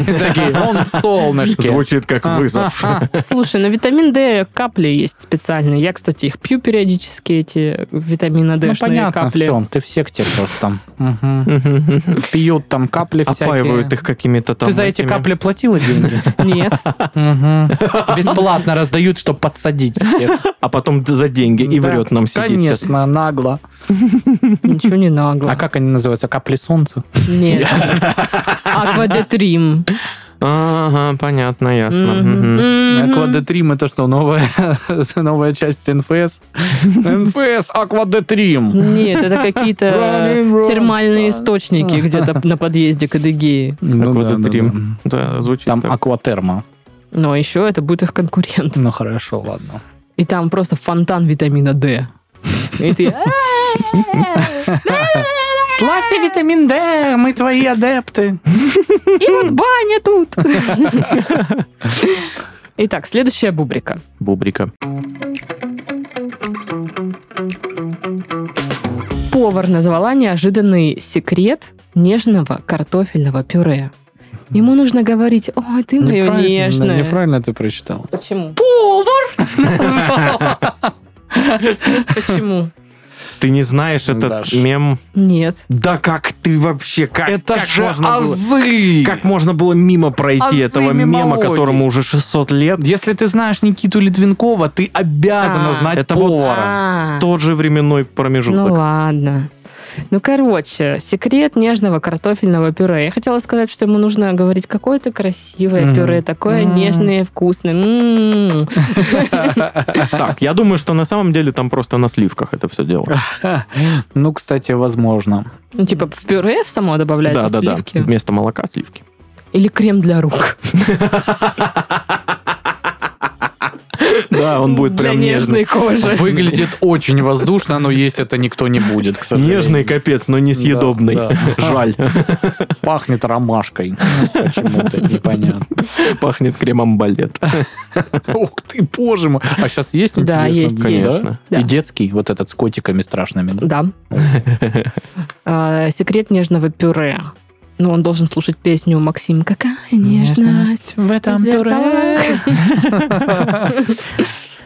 Такие, он в солнышке. Звучит как вызов. Слушай, на витамин D капли есть специальные. Я, кстати, их пью периодически, эти витамина D Ну, понятно, капли. все, ты в секте просто. Мгм. Пьют там капли Опаивают всякие. их какими-то там... Ты за эти капли платила деньги? Нет. Бесплатно раздают, чтобы подсадить всех. А потом за деньги и врет нам сейчас. Конечно, нагло. Ничего не нагло. А как они называются? Капли солнца? Нет. Аквадетрим. Ага, понятно, ясно. Аквадетрим это что, новая, [laughs] новая часть НФС? НФС Аквадетрим. Нет, это какие-то [laughs] термальные источники где-то на подъезде к Адыгее. Ну Аквадетрим. да, Да, звучит. Там акватерма. Но еще это будет их конкурент. Ну хорошо, ладно. И там просто фонтан витамина D. И ты... [laughs] Славься, витамин D, мы твои адепты. И вот баня тут. Итак, следующая бубрика. Бубрика. Повар назвала неожиданный секрет нежного картофельного пюре. Ему нужно говорить, ой, ты мое нежное. Неправильно ты прочитал. Почему? Повар! [laughs] Почему? Ты не знаешь этот Даш. мем? Нет. Да как ты вообще? Как, Это как же можно было- азы! Как можно было мимо пройти Азы этого мема, которому уже 600 лет? Если ты знаешь Никиту Литвинкова, ты обязана А, знать это вот повара. А, Тот же временной промежуток. Ну ладно. Ну, короче, секрет нежного картофельного пюре. Я хотела сказать, что ему нужно говорить, какое то красивое Мгм. пюре, такое М. нежное и вкусное. М. [laughs] Так, я думаю, что на самом деле там просто на сливках это все дело. [laughs] Ну, кстати, возможно. Ну, типа в пюре в само добавляются Да, да, да. сливки? Вместо молока сливки. Или крем для рук? [laughs] Да, он будет прям нежной кожи. Выглядит очень воздушно, но есть это никто не будет, к сожалению. Нежный капец, но несъедобный. Да, да. Жаль. Пахнет ромашкой. Почему-то непонятно. Пахнет кремом балет. Ух ты, боже мой. А сейчас есть Да, есть? Конечно. И детский, вот этот с котиками страшными. да? Да. А, Секрет нежного пюре. Ну, он должен слушать песню Максим. Какая нежность в этом зеркалах». [laughs]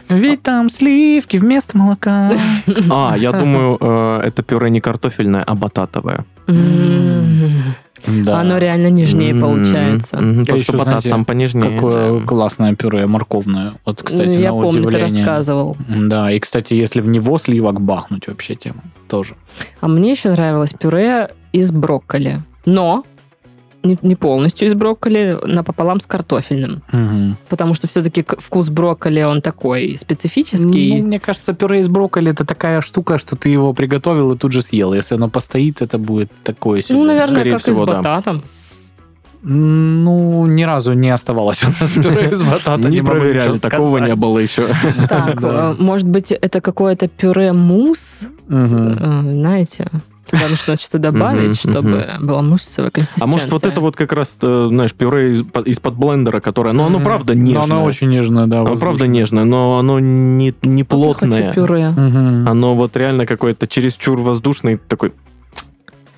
Ведь там сливки вместо молока. А, я думаю, э, это пюре не картофельное, а бататовое. Да. Оно реально нежнее получается. Потому еще, что батат сам понежнее. Какое Да. классное пюре морковное. Вот, кстати, Я на помню, ты рассказывал. Да, и, кстати, если в него сливок бахнуть, вообще тема тоже. А мне еще нравилось пюре из брокколи. Но не, не полностью из брокколи, напополам с картофельным. Мгм. Потому что все-таки вкус брокколи, он такой Ну, специфический. мне кажется, пюре из брокколи это такая штука, что ты его приготовил и тут же съел. Если оно постоит, это будет такое себе. Ну, наверное, скорее как и с всего, да. бататом. Ну, ни разу не оставалось у нас пюре [laughs] из батата. Не проверяли, такого не было еще. Так, [laughs] э, может быть, это какое-то пюре-мусс, э, знаете, туда нужно что-то добавить, чтобы была мышцевая консистенция. А может, вот это вот как раз, э, знаешь, пюре из- из-под блендера, которое, ну, оно правда Но нежное. оно очень нежное, да. Оно правда нежное, но оно не, не Вот я хочу плотное. пюре. Оно вот реально какое-то чересчур воздушный такой.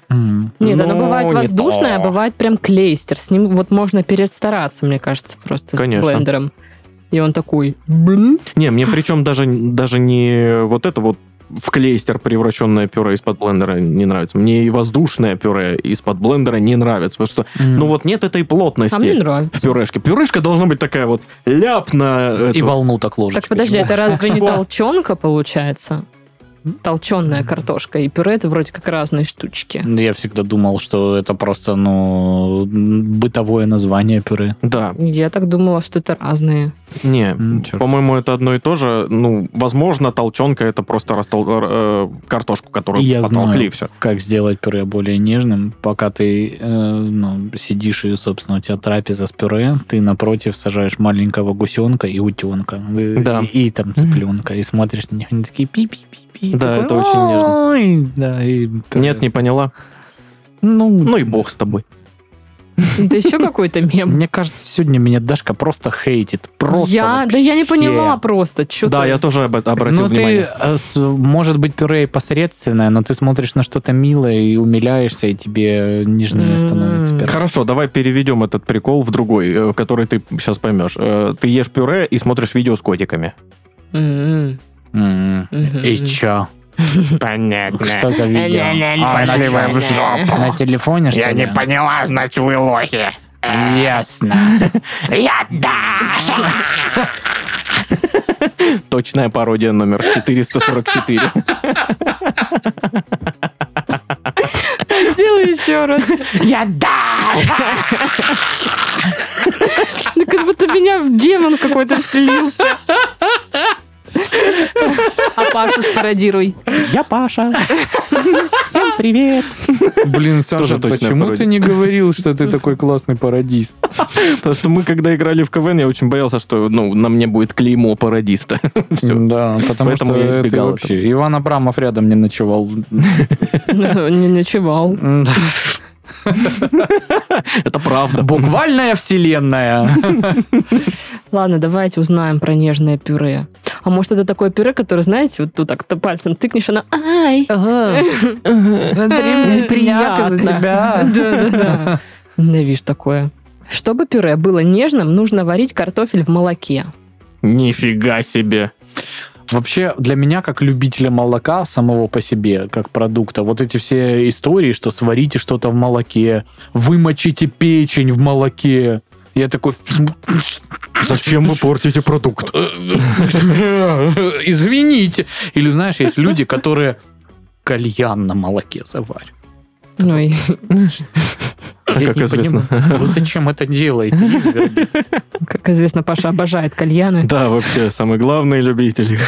Мгм. Нет, оно Ну, бывает не воздушное, а то. бывает прям клейстер. С ним вот можно перестараться, мне кажется, просто Конечно. с блендером. И он такой... «Блин». Не, мне причем даже, даже не вот это вот в клейстер превращенное пюре из-под блендера не нравится. Мне и воздушное пюре из-под блендера не нравится, потому что, Мгм. ну вот нет этой плотности А мне в нравится. пюрешке. Пюрешка должна быть такая вот ляп на... И эту- волну так ложечкой. Так подожди, это разве не [laughs] толченка получается? Толченая картошка и пюре это вроде как разные штучки. Я всегда думал, что это просто, ну, бытовое название пюре. Да, Я так думала, что это разные. не, М, чёрт. по-моему, это одно и то же. Ну, возможно, толченка это просто растол- э, картошку, которую Я потолкли, знаю. и все. Как сделать пюре более нежным, пока ты э, ну, сидишь и, собственно, у тебя трапеза с пюре, ты напротив сажаешь маленького гусенка и утенка. э, Да. И, и там цыпленка. И смотришь на них, они такие пи-пи-пи-пи. Да, Такой, это очень нежно. «Ой». Да, и. Нет, не поняла. Ну, Ну и бог с тобой. Это еще какой-то мем. Мне кажется, сегодня меня Дашка просто хейтит. Просто я, да я не вообще. поняла просто, что да, я тоже об- обратил Ну, ты, внимание. э, с- может быть, пюре и посредственное, но ты смотришь на что-то милое и умиляешься, и тебе нежнее М. становится пюре. Хорошо, давай переведем этот прикол в другой, э, который ты сейчас поймешь. Э, Ты ешь пюре и смотришь видео с котиками. Мгм. И чё? Понятно. Что за видео? Пошли на, вы в жопу. на телефоне, что ли? поняла, значит, вы лохи. Ясно. Я да! Точная пародия номер 444. Сделай еще раз. Я да! Да как будто меня в демон какой-то вселился. А Пашу спародируй. Я Паша. Всем привет. Блин, Саша, почему пародия. ты не говорил, что ты такой классный пародист? Потому что мы, когда играли в КВН, я очень боялся, что ну, на мне будет клеймо пародиста. [laughs] Все. Да, потому Поэтому что я это избегал вообще... Иван Абрамов рядом не ночевал. [laughs] Не ночевал. [laughs] Это правда. Буквальная вселенная. Ладно, давайте узнаем про нежное пюре. А может, это такое пюре, которое, знаете, вот тут так то пальцем тыкнешь, она... Ай! Смотри, [laughs] Приятно. Да-да-да. [laughs] Ненавижу такое. Чтобы пюре было нежным, нужно варить картофель в молоке. Нифига себе. Вообще, для меня, как любителя молока самого по себе, как продукта, вот эти все истории, что сварите что-то в молоке, вымочите печень в молоке. Я такой... Зачем вы портите продукт? [laughs] Извините. Или знаешь, есть люди, которые кальян на молоке заварят. Ну и [laughs] Я как не известно. понимаю, [laughs] Вы зачем это делаете, изверги? Как известно, Паша обожает кальяны. Да, вообще, самый главный любитель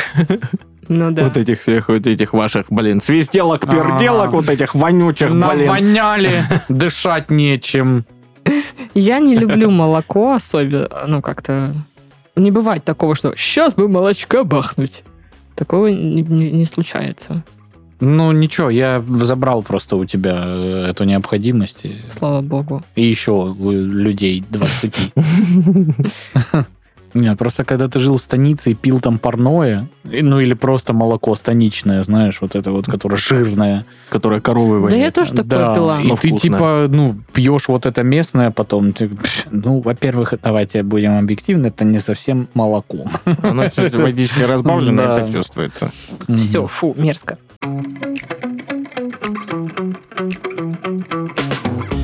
Ну да. вот этих всех, вот этих ваших, блин, свистелок, перделок, А. вот этих вонючих, блин. Навоняли, [laughs] дышать нечем. Я не люблю молоко особенно, ну как-то... Не бывает такого, что сейчас бы молочка бахнуть. Такого не, не- не случается, Ну, ничего, я забрал просто у тебя э, эту необходимость. и- слава богу. И еще у людей 20. [laughs] Нет, просто когда ты жил в станице и пил там парное, ну или просто молоко станичное, знаешь, вот это вот, которое жирное. Которая коровы Да воняет. я тоже такое Да, пила. И Но ты типа, ну, пьешь вот это местное, потом ты, ну, во-первых, давайте будем объективны, это не совсем молоко. Оно водичкой [laughs] разбавлено, Да. это чувствуется. Все, фу, мерзко.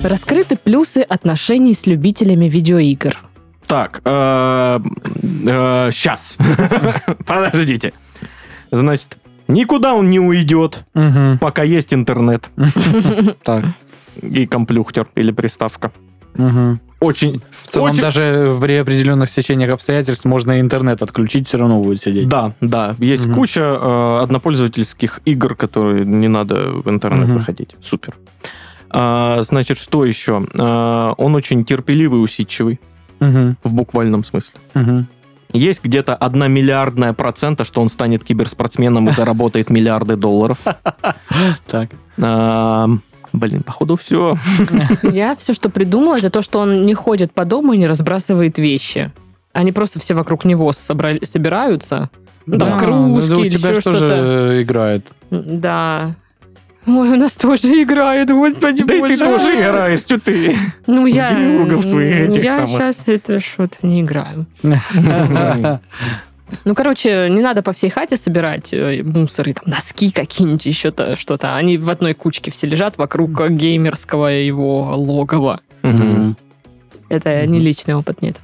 Раскрыты плюсы отношений с любителями видеоигр. Так, сейчас. [laughs] Подождите. Значит, никуда он не уйдет, пока есть интернет Так. и комплюхтер или приставка. Очень, В целом, очень- даже при определенных стечениях обстоятельств можно интернет отключить, все равно будет сидеть. Да, да. Есть Мгм. куча э, однопользовательских игр, которые не надо в интернет Мгм. выходить. Супер. А, значит, что еще? А, он очень терпеливый, усидчивый, Мгм. в буквальном смысле. Мгм. Есть где-то одна миллиардная процента, что он станет киберспортсменом и [laughs] заработает миллиарды долларов. Так. Блин, походу все. [laughs] Я все, что придумала, это то, что он не ходит по дому и не разбрасывает вещи. Они просто все вокруг него собрали- собираются. Ну, там Да, кружки да у или тебя еще же тоже что-то. играет. Да. Ой, у нас тоже играет, господи Да боже. ты тоже играешь, что ты? Ну, я, демиургов своих этих я самых. сейчас это что-то не играю. [laughs] [laughs] Ну, короче, не надо по всей хате собирать э, мусор и там носки какие-нибудь, еще то что-то. Они в одной кучке все лежат вокруг геймерского его логова. Мгм. Это не личный опыт, нет.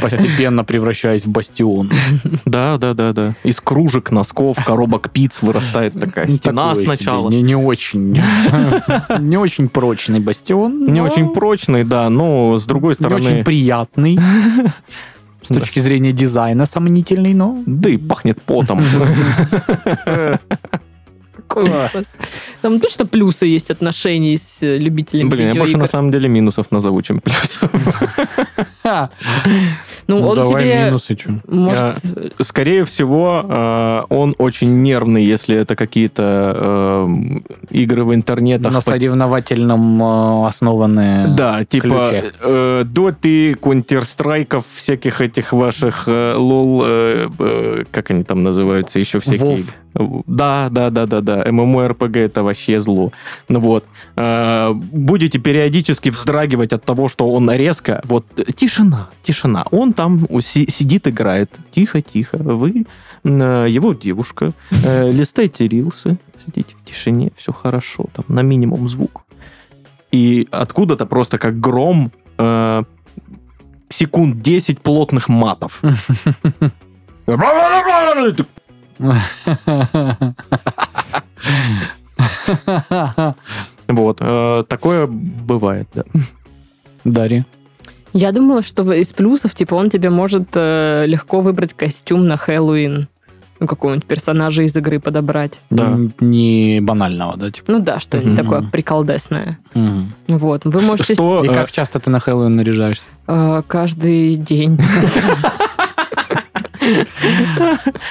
Постепенно превращаясь в бастион. [laughs] Да, да, да, да. Из кружек, носков, коробок пиц вырастает такая стена сначала. Не, не очень. [laughs] Не очень прочный бастион. Не очень прочный, да, но с другой Не очень стороны... приятный. [laughs] С точки зрения дизайна сомнительный, но... Да и пахнет потом. [laughs] Ужас. Там точно плюсы есть отношений с э, любителями Блин, я больше на самом деле минусов назову, чем плюсов. Ха. Ну, он давай тебе минусы, чё. может... Скорее всего, э, он очень нервный, если это какие-то э, игры в интернетах. На соревновательном основанные... Да, типа доты, counter всяких этих ваших лол, как они там называются, еще всякие. Да, да, да, да, да. MMORPG это вообще зло. Ну вот. Э, будете периодически вздрагивать от того, что он резко. Вот э, тишина, тишина. Он там сидит, играет. Тихо, тихо. Вы э, его девушка. [laughs] листайте рилсы, сидите в тишине, все хорошо, там на минимум звук. И откуда-то просто как гром секунд 10 плотных матов. [laughs] [laughs] Вот, э, такое бывает, да. Дарья. Я думала, что из плюсов, типа, он тебе может э, легко выбрать костюм на Хэллоуин. Ну, какого-нибудь персонажа из игры подобрать. Да. Не банального, да? Типа. Ну да, что-нибудь Мгм. такое приколдесное. Мгм. Вот. Вы можете Что? И э, как часто ты на Хэллоуин наряжаешься? э, каждый день. [laughs]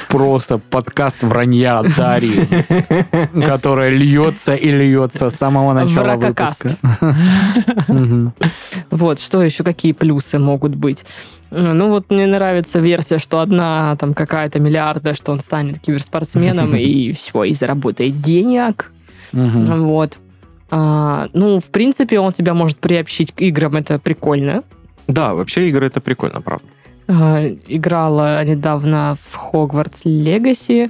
Просто подкаст вранья Дарьи, которая льется и льется с самого начала выпуска. Вот, что еще, какие плюсы могут быть? Ну, вот мне нравится версия, что одна там какая-то миллиарда, что он станет киберспортсменом [laughs] и все, и заработает денег. Вот. А, ну, в принципе, он тебя может приобщить к играм, это прикольно. Да, вообще игры это прикольно, правда. А, играла недавно в Хогвартс Легаси,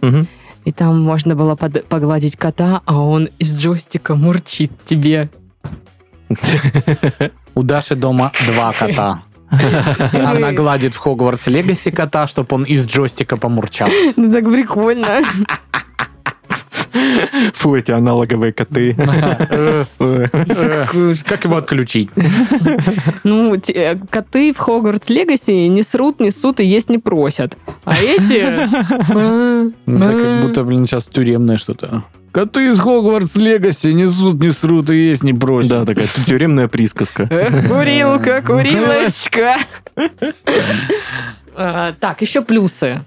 и там можно было под- погладить кота, а он из джойстика мурчит тебе. [laughs] У Даши дома два кота. [laughs] Она гладит в Хогвартс Легаси кота, чтобы он из джойстика помурчал. [laughs] Ну, так прикольно. [laughs] Фу, эти аналоговые коты. Как его отключить? Ну, коты в Хогвартс Легаси не срут, не сут и есть не просят. А эти... Ну, Это как будто, блин, сейчас тюремное что-то. Коты из Хогвартс Легаси несут, не срут и есть не просят. Да, такая тюремная присказка. Эх, курилка, курилочка. [laughs] А, Так, еще плюсы.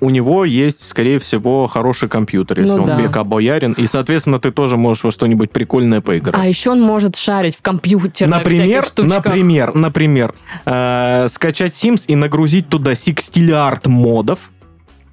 У него есть, скорее всего, хороший компьютер, если Ну он да. бека боярин. И, соответственно, ты тоже можешь во что-нибудь прикольное поиграть. А еще он может шарить в компьютерных Например, например, например, э, скачать Sims и нагрузить туда сикстилиард модов.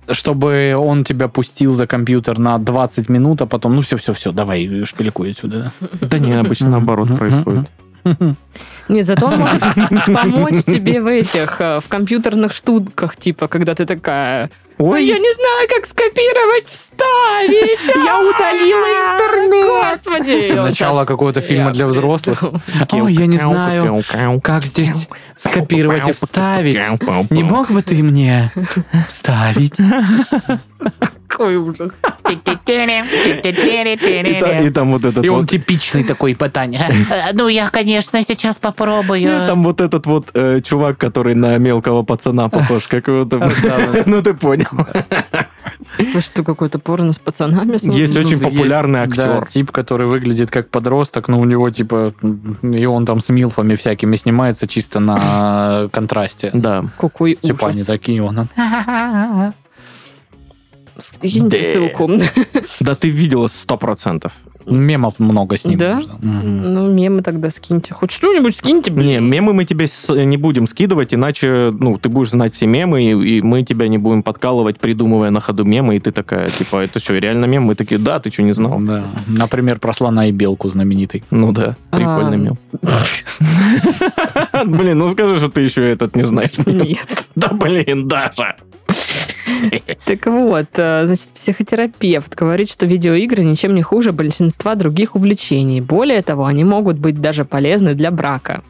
Чтобы он тебя пустил за компьютер на 20 минут, а потом, ну все-все-все, давай, шпилькуй отсюда. Да не, обычно наоборот происходит. [laughs] Нет, зато он может помочь тебе в этих, э, в компьютерных штуках, типа, когда ты такая... Ой, я не знаю, как скопировать, вставить. [laughs] Я удалила интернет. Господи. Это начало какого-то фильма для взрослых. Ой, я не знаю, как здесь скопировать и вставить. Не мог бы ты мне [laughs] вставить? Какой ужас. И, та- и там вот этот И он вот... типичный такой ботаник. Ну, я, конечно, сейчас И попробую. там вот этот вот э, чувак, который на мелкого пацана похож, как его там... Ну, ты понял. Вы что, какой-то порно с пацанами? Есть очень популярный актер. тип, который выглядит как подросток, но у него типа... И он там с милфами всякими снимается чисто на контрасте. Да. Какой Типа они ужас. такие, он... Скиньте Да. ссылку. [laughs] Да ты видела сто процентов. Мемов много с ним. Да? Ну, мемы тогда скиньте. Хоть что-нибудь скиньте, блин. Не, мемы мы тебе с- не будем скидывать, иначе, ну, ты будешь знать все мемы, и, и мы тебя не будем подкалывать, придумывая на ходу мемы, и ты такая, типа, это что, реально мем? Мы такие, да, ты что, не знал? Да. Например, про слона и белку знаменитый. Ну да, прикольный А. мем. [laughs] Блин, ну скажи, что ты еще этот не знаешь. Нет. Да блин, Даша. [laughs] Так вот, э, значит, психотерапевт говорит, что видеоигры ничем не хуже большинства других увлечений. Более того, они могут быть даже полезны для брака.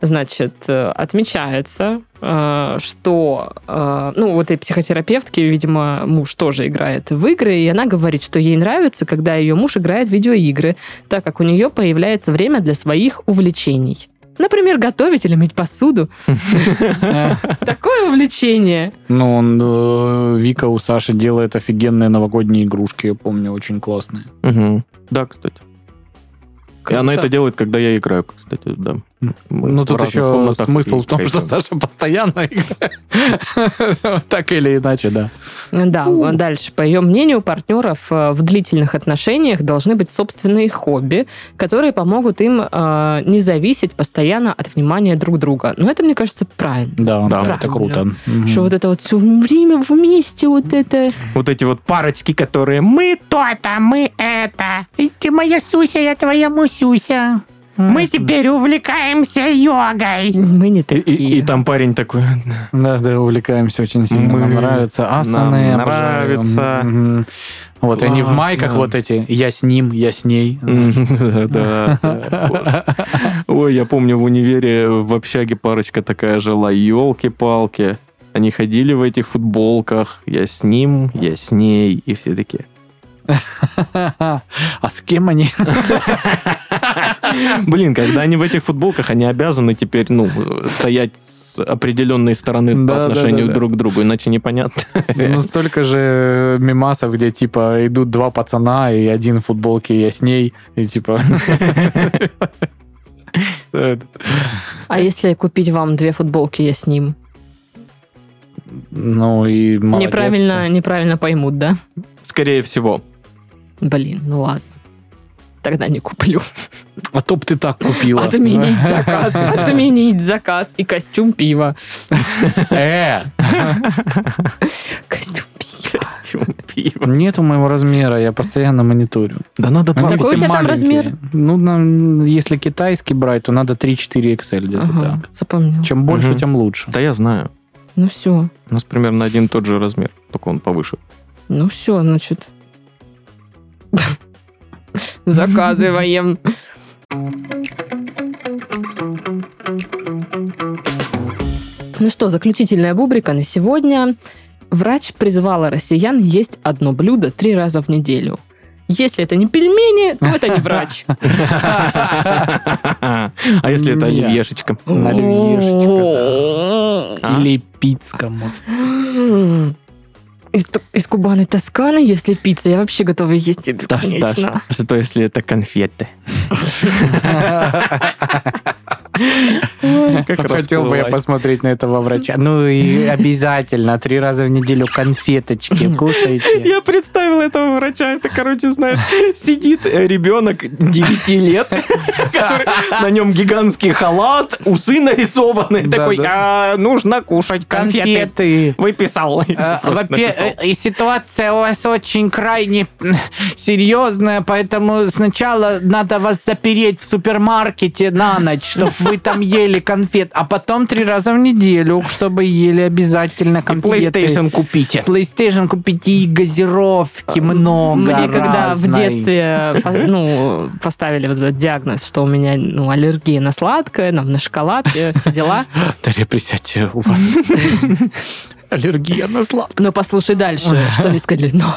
Значит, э, отмечается, э, что, ну, у этой психотерапевтки, видимо, муж тоже играет в игры, и она говорит, что ей нравится, когда ее муж играет в видеоигры, так как у нее появляется время для своих увлечений. Например, готовить или мыть посуду. [laughs] Такое увлечение. Ну, он, э, Вика у Саши делает офигенные новогодние игрушки, я помню, очень классные. Да, кстати. И она это делает, когда я играю, кстати, да. Мы Ну, тут еще смысл в том, что. Саша постоянно играет. [laughs] Так или иначе, да. Да, а дальше. По ее мнению, у партнеров э, в длительных отношениях должны быть собственные хобби, которые помогут им э, не зависеть постоянно от внимания друг друга. Но это, мне кажется, правильно. Да, Да. это круто. Что вот это вот все время вместе, вот это... Вот эти вот парочки, которые мы то-то, мы это. Ты моя Суся, я твоя Мусюся. Мы теперь увлекаемся йогой. Мы не И, такие. и- и там парень такой, Да, да, увлекаемся очень сильно. Мы- Нам нравится асаны. нам нравится. Мгм. Вот, и они в Классно. майках вот эти. Я с ним, я с ней. [laughs] Да, да. Ой, я помню в универе в общаге парочка такая жила, елки-палки. Они ходили в этих футболках, я с ним, я с ней, и все такие. [laughs] А с кем они? [laughs] Блин, когда они в этих футболках, они обязаны теперь, ну, стоять с определенной стороны Да, по отношению да, да. друг к другу, иначе непонятно. Ну, столько же мимасов, где, типа, идут два пацана, и один в футболке, я с ней, и, типа... [laughs] А если купить вам две футболки, я с ним? Ну, и молодец. Неправильно, неправильно поймут, да? Скорее всего. Блин, ну ладно. Тогда не куплю. А то б ты так купила. Отменить заказ. Отменить заказ. И костюм пива. Э, Костюм пива. Пиво. нету моего размера, я постоянно мониторю. Да надо два Какой у тебя там размер? Ну, если китайский брать, то надо 3-4 XL где-то так. запомнил. Чем больше, тем лучше. Да я знаю. Ну все. У нас примерно один и тот же размер, только он повыше. Ну все, значит. [laughs] Заказываем. Ну что, заключительная бубрика на сегодня. Врач призвала россиян есть одно блюдо три раза в неделю. Если это не пельмени, то это не врач. [laughs] А если это оливьешечка? Оливьешечка, [gasps] А? Или пиццка, может. Из, из Кубаны Тосканы, если пицца, я вообще готова есть ее бесконечно. Даш, а что если это конфеты? [laughs] Как Хотел бы я посмотреть на этого врача. Ну и обязательно три раза в неделю конфеточки [laughs] кушайте. Я представил этого врача. Это, короче, знаешь, сидит э, ребенок 9 лет, [laughs] который на нем гигантский халат, усы нарисованы. Такой. «А, нужно кушать конфеты. Выписал. Э, э, И ситуация у вас очень крайне серьезная, поэтому сначала надо вас запереть в супермаркете на ночь, чтобы вы там ели конфет, а потом три раза в неделю, чтобы ели обязательно И конфеты. PlayStation купите. PlayStation купите и газировки много Мне когда в детстве ну, поставили вот этот диагноз, что у меня ну, аллергия на сладкое, нам, на шоколад, и все дела. Дарья, присядьте, у вас [laughs] Аллергия на сладкое. Но послушай дальше, что они сказали. Но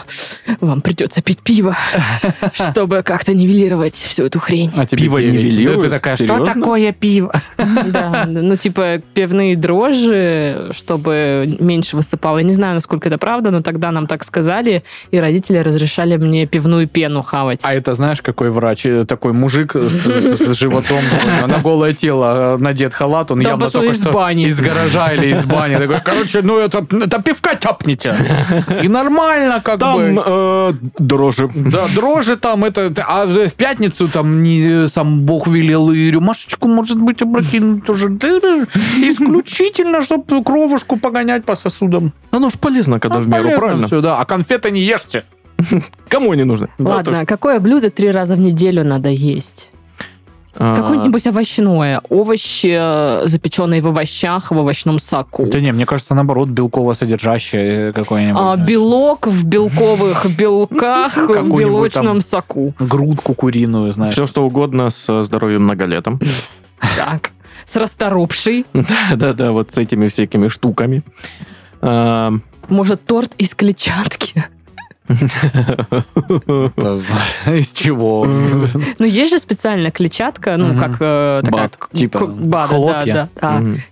вам придется пить пиво, [laughs] чтобы как-то нивелировать всю эту хрень. А Пиво нивелирует? Ты такая, что такое пиво? [laughs] Да, ну типа пивные дрожжи, чтобы меньше высыпало. Я не знаю, насколько это правда, но тогда нам так сказали, и родители разрешали мне пивную пену хавать. А это знаешь, какой врач? Э, Такой мужик с, животом, [laughs] на голое тело э, надет халат, он явно только из что из гаража или из бани. Такой, короче, ну это, это пивка тяпните. И нормально как Там бы. э, дрожжи. Да, дрожжи там, это, а в пятницу там не сам Бог велел и рюмашечку, может быть, опрокинуть тоже. Да, Исключительно, чтобы кровушку погонять по сосудам. Оно ж полезно, когда А в меру, правильно? всё, да. А конфеты не ешьте. Кому они нужны? Ладно, какое блюдо три раза в неделю надо есть? А, Какое-нибудь овощное. Овощи, э, запеченные в овощах, в овощном соку. Да не, мне кажется, наоборот, белково-содержащее какое-нибудь. А, белок в белковых белках в белочном соку. Грудку куриную, знаешь. Все, что угодно с здоровьем многолетом. Так. С расторопшей. [laughs] Да-да-да, вот с этими всякими штуками. А, Может, торт из клетчатки? [laughs] Из чего? Ну, есть же специальная клетчатка, ну, как э, такая... Типа хлопья.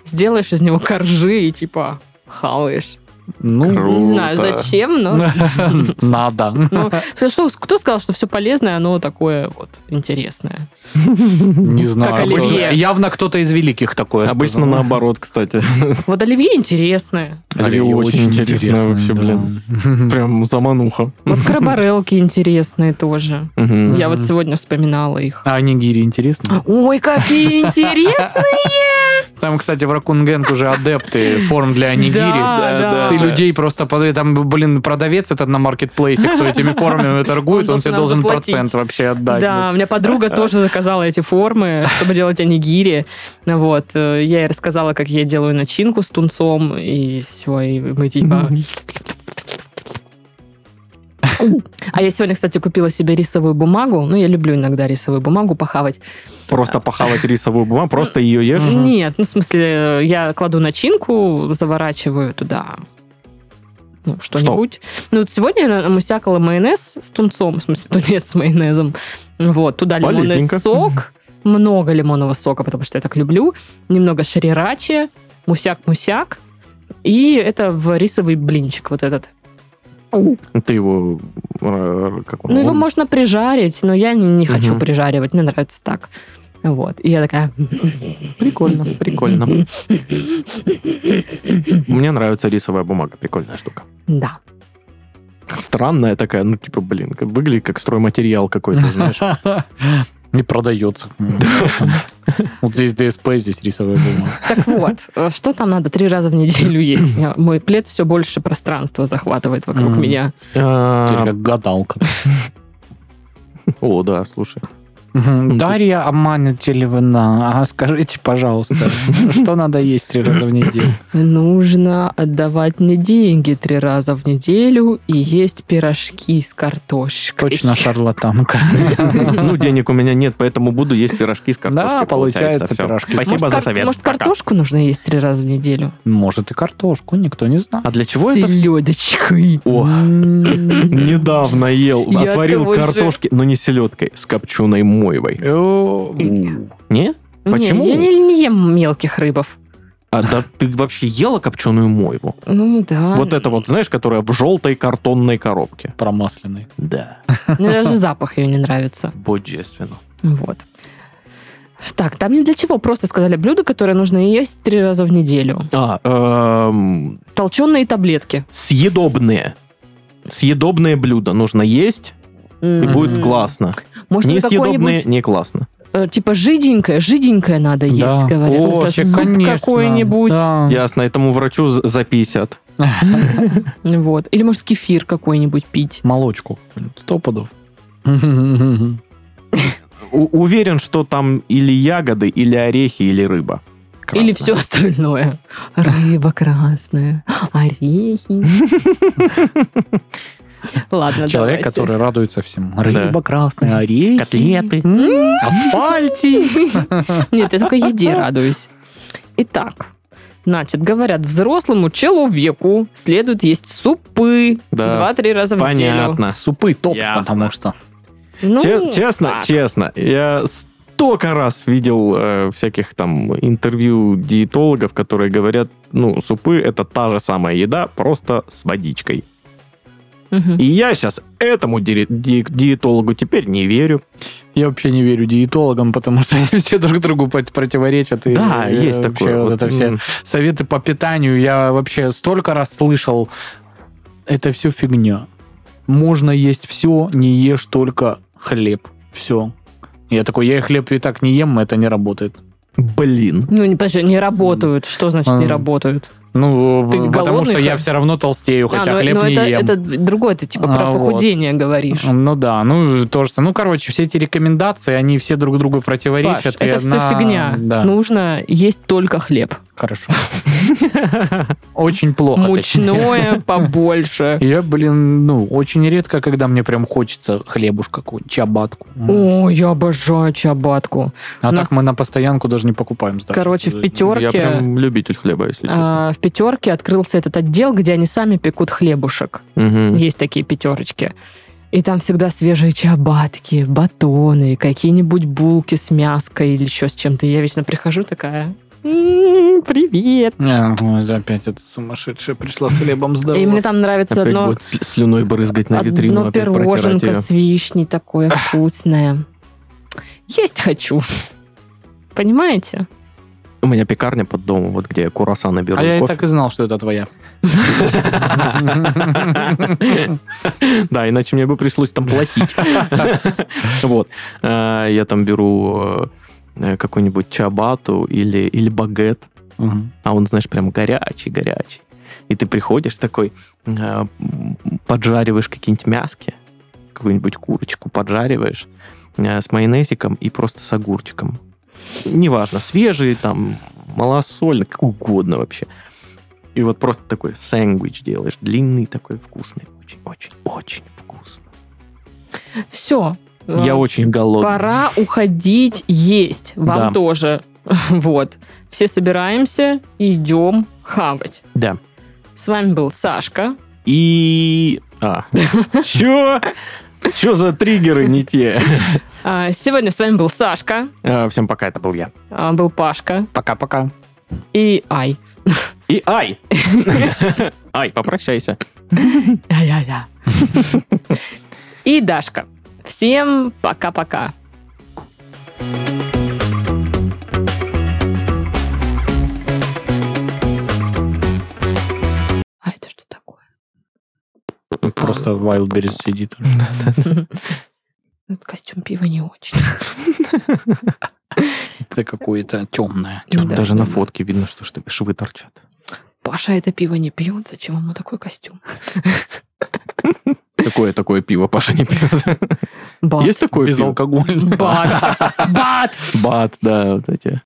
Сделаешь из него коржи и, типа, хаваешь. Ну, Круто. Не знаю, зачем, но... [laughs] надо. ну, что, кто сказал, что все полезное, оно такое вот интересное? Не знаю. Как оливье. Явно кто-то из великих такое Обычно сказал. наоборот, кстати. Вот оливье интересное. Оливье очень интересное вообще, блин. блин. [laughs] Прям замануха. Вот краборелки интересные тоже. Мгм. Я вот сегодня вспоминала их. А нигири интересно? Ой, какие интересные! Там, кстати, в Ракунгенг уже адепты форм для нигири. Да, да. Ты людей просто... Там, блин, продавец этот на маркетплейсе, кто этими формами торгует, Он он тебе должен заплатить. процент вообще отдать. Да, у меня подруга тоже заказала эти формы, чтобы делать анигири. Вот. э, Я ей рассказала, как я делаю начинку с тунцом, и все, и мы типа... [laughs] [laughs] А я сегодня, кстати, купила себе рисовую бумагу. Ну, я люблю иногда рисовую бумагу похавать. Просто похавать рисовую бумагу, просто ее ешь. Нет, ну, в смысле, я кладу начинку, заворачиваю туда ну, что-нибудь. Ну, вот сегодня я намусякала майонез с тунцом, в смысле, [laughs] тунец с майонезом. Вот, туда лимонный сок, много лимонного сока, потому что я так люблю, немного шрирачи, мусяк-мусяк, и это в рисовый блинчик вот этот. Ты его... э, Как он? Ну, его Он- можно прижарить, но я не, не хочу Мгм. прижаривать, мне нравится так. Вот. И я такая... Прикольно, прикольно. [laughs] Мне нравится рисовая бумага, прикольная штука. Да. Странная такая, ну, типа, блин, выглядит как стройматериал какой-то, знаешь. [laughs] И продается. [laughs] Вот здесь ДСП, здесь рисовая бумага. Так вот, э, что там надо три раза в неделю есть? Мой плед все больше пространства захватывает вокруг меня. Теперь А, как гадалка. [laughs] О, да, слушай. Дарья Аманятелевна, а скажите, пожалуйста, [laughs] что надо есть три раза в неделю? Нужно отдавать мне деньги три раза в неделю и есть пирожки с картошкой. Точно шарлатанка. [laughs] Ну, денег у меня нет, поэтому буду есть пирожки с картошкой. Да, получается, пирожки. Спасибо за совет. Может, картошку нужно есть три раза в неделю? Может и картошку, никто не знает. А для чего С это? селедочкой. О, [laughs] недавно ел, отварил картошки, но не селедкой, с копченой мойвой. О, Не? Почему? Не, я не, не ем мелких рыбов. А да ты вообще ела копченую мойву? Ну да. Вот это вот, знаешь, которая в желтой картонной коробке. Промасленный. Да, Мне даже запах ее не нравится. божественно. Вот. Так, там не для чего. Просто сказали блюдо, которое нужно есть три раза в неделю. А, эм, Толченые таблетки. съедобные. Съедобные блюда нужно есть, и будет классно. Может, Несъедобные какое-нибудь, не классно. э, типа, жиденькое, жиденькое надо есть, Да. говорят. О, вообще, конечно. какой-нибудь. Да. Ясно, этому врачу за 50. [laughs] Вот. Или, может, кефир какой-нибудь пить. Молочку. Сто пудов. У- уверен, что там или ягоды, или орехи, или рыба. Или Красная. все остальное. Рыба красная, орехи. [laughs] [laughs] Ладно, Человек, давайте. который радуется всему. Рыба красная, орехи. Котлеты. м, Асфальтик. [laughs] Нет, я только еде [laughs] радуюсь. Итак, Значит, говорят, взрослому человеку следует есть супы Да, два-три раза в неделю. Понятно. Супы топ, Ясно. потому что. Ну, Че- честно, так. честно, я столько раз видел э, всяких там интервью диетологов, которые говорят, ну, супы это та же самая еда, просто с водичкой. И я сейчас этому ди- ди- диетологу теперь не верю. Я вообще не верю диетологам, потому что [laughs] они все друг другу противоречат. И да, э, есть вообще такое. Вот Вот, это все м, советы по питанию я вообще столько раз слышал. Это все фигня. Можно есть все, не ешь только хлеб. Все. Я такой, я и хлеб и так не ем, это не работает. Блин. Ну, не, подожди, не работают. Что значит не А. работают? Ну, Ты потому что я все равно толстею, хотя А, ну, хлеб ну, не это, ем. это другое, ты типа А, про вот. похудение говоришь. Ну да, ну тоже. Ну, короче, все эти рекомендации, они все друг другу Паш, противоречат. и это все одна- фигня. Ну, Да, Нужно есть только хлеб. Хорошо. [laughs] Очень плохо. Мучное побольше. [laughs] Я, блин, ну, очень редко, когда мне прям хочется хлебушка какую-нибудь, чабатку. О, я обожаю чабатку. а так мы на постоянку даже не покупаем. Короче, в Я пятерке... прям любитель хлеба, если честно. а, в пятерке открылся этот отдел, где они сами пекут хлебушек. Есть такие пятерочки. И там всегда свежие чабатки, батоны, какие-нибудь булки с мяской или еще с чем-то. Я вечно прихожу такая, «М, привет. Ну, опять эта сумасшедшая пришла с хлебом И мне там нравится Опять одно, будет слюной брызгать на витрину, одно пироженка с вишней такое вкусное. Есть хочу. Понимаете? У меня пекарня под домом, вот где я курасана беру. А я и так и знал, что это твоя. [laughs] Да, иначе мне бы пришлось там платить. [laughs] Вот. Э, Я там беру э, какой-нибудь чабату или, или багет, Мгм. а он, знаешь, прям горячий-горячий. И ты приходишь такой, э, поджариваешь какие-нибудь мяски, какую-нибудь курочку поджариваешь э, с майонезиком и просто с огурчиком. Неважно, свежий, там, малосольный, как угодно вообще. И вот просто такой сэндвич делаешь, длинный такой, вкусный. Очень-очень-очень вкусно. Все. Я очень голодный. Пора уходить есть. Вам Да. тоже. [laughs] Вот. Все собираемся и идем хавать. Да. С вами был Сашка. И... А. [laughs] Чё? Чё за триггеры не те? А, Сегодня с вами был Сашка. А, Всем пока, это был я. а, Был Пашка. Пока-пока. И Ай. И Ай! [laughs] Ай, попрощайся. Я-я-я. И Дашка. Всем пока-пока. А это что такое? Просто Wildberries сидит. Этот костюм пива не очень. Это какое-то темное. Даже на фотке видно, что швы- швы торчат. Паша это пиво не пьет, зачем ему такой костюм? [laughs] Какое такое пиво Паша не пьет? Бат. Есть такое пиво? Безалкогольное. Бат. [laughs] Бат. Бат, да, вот эти.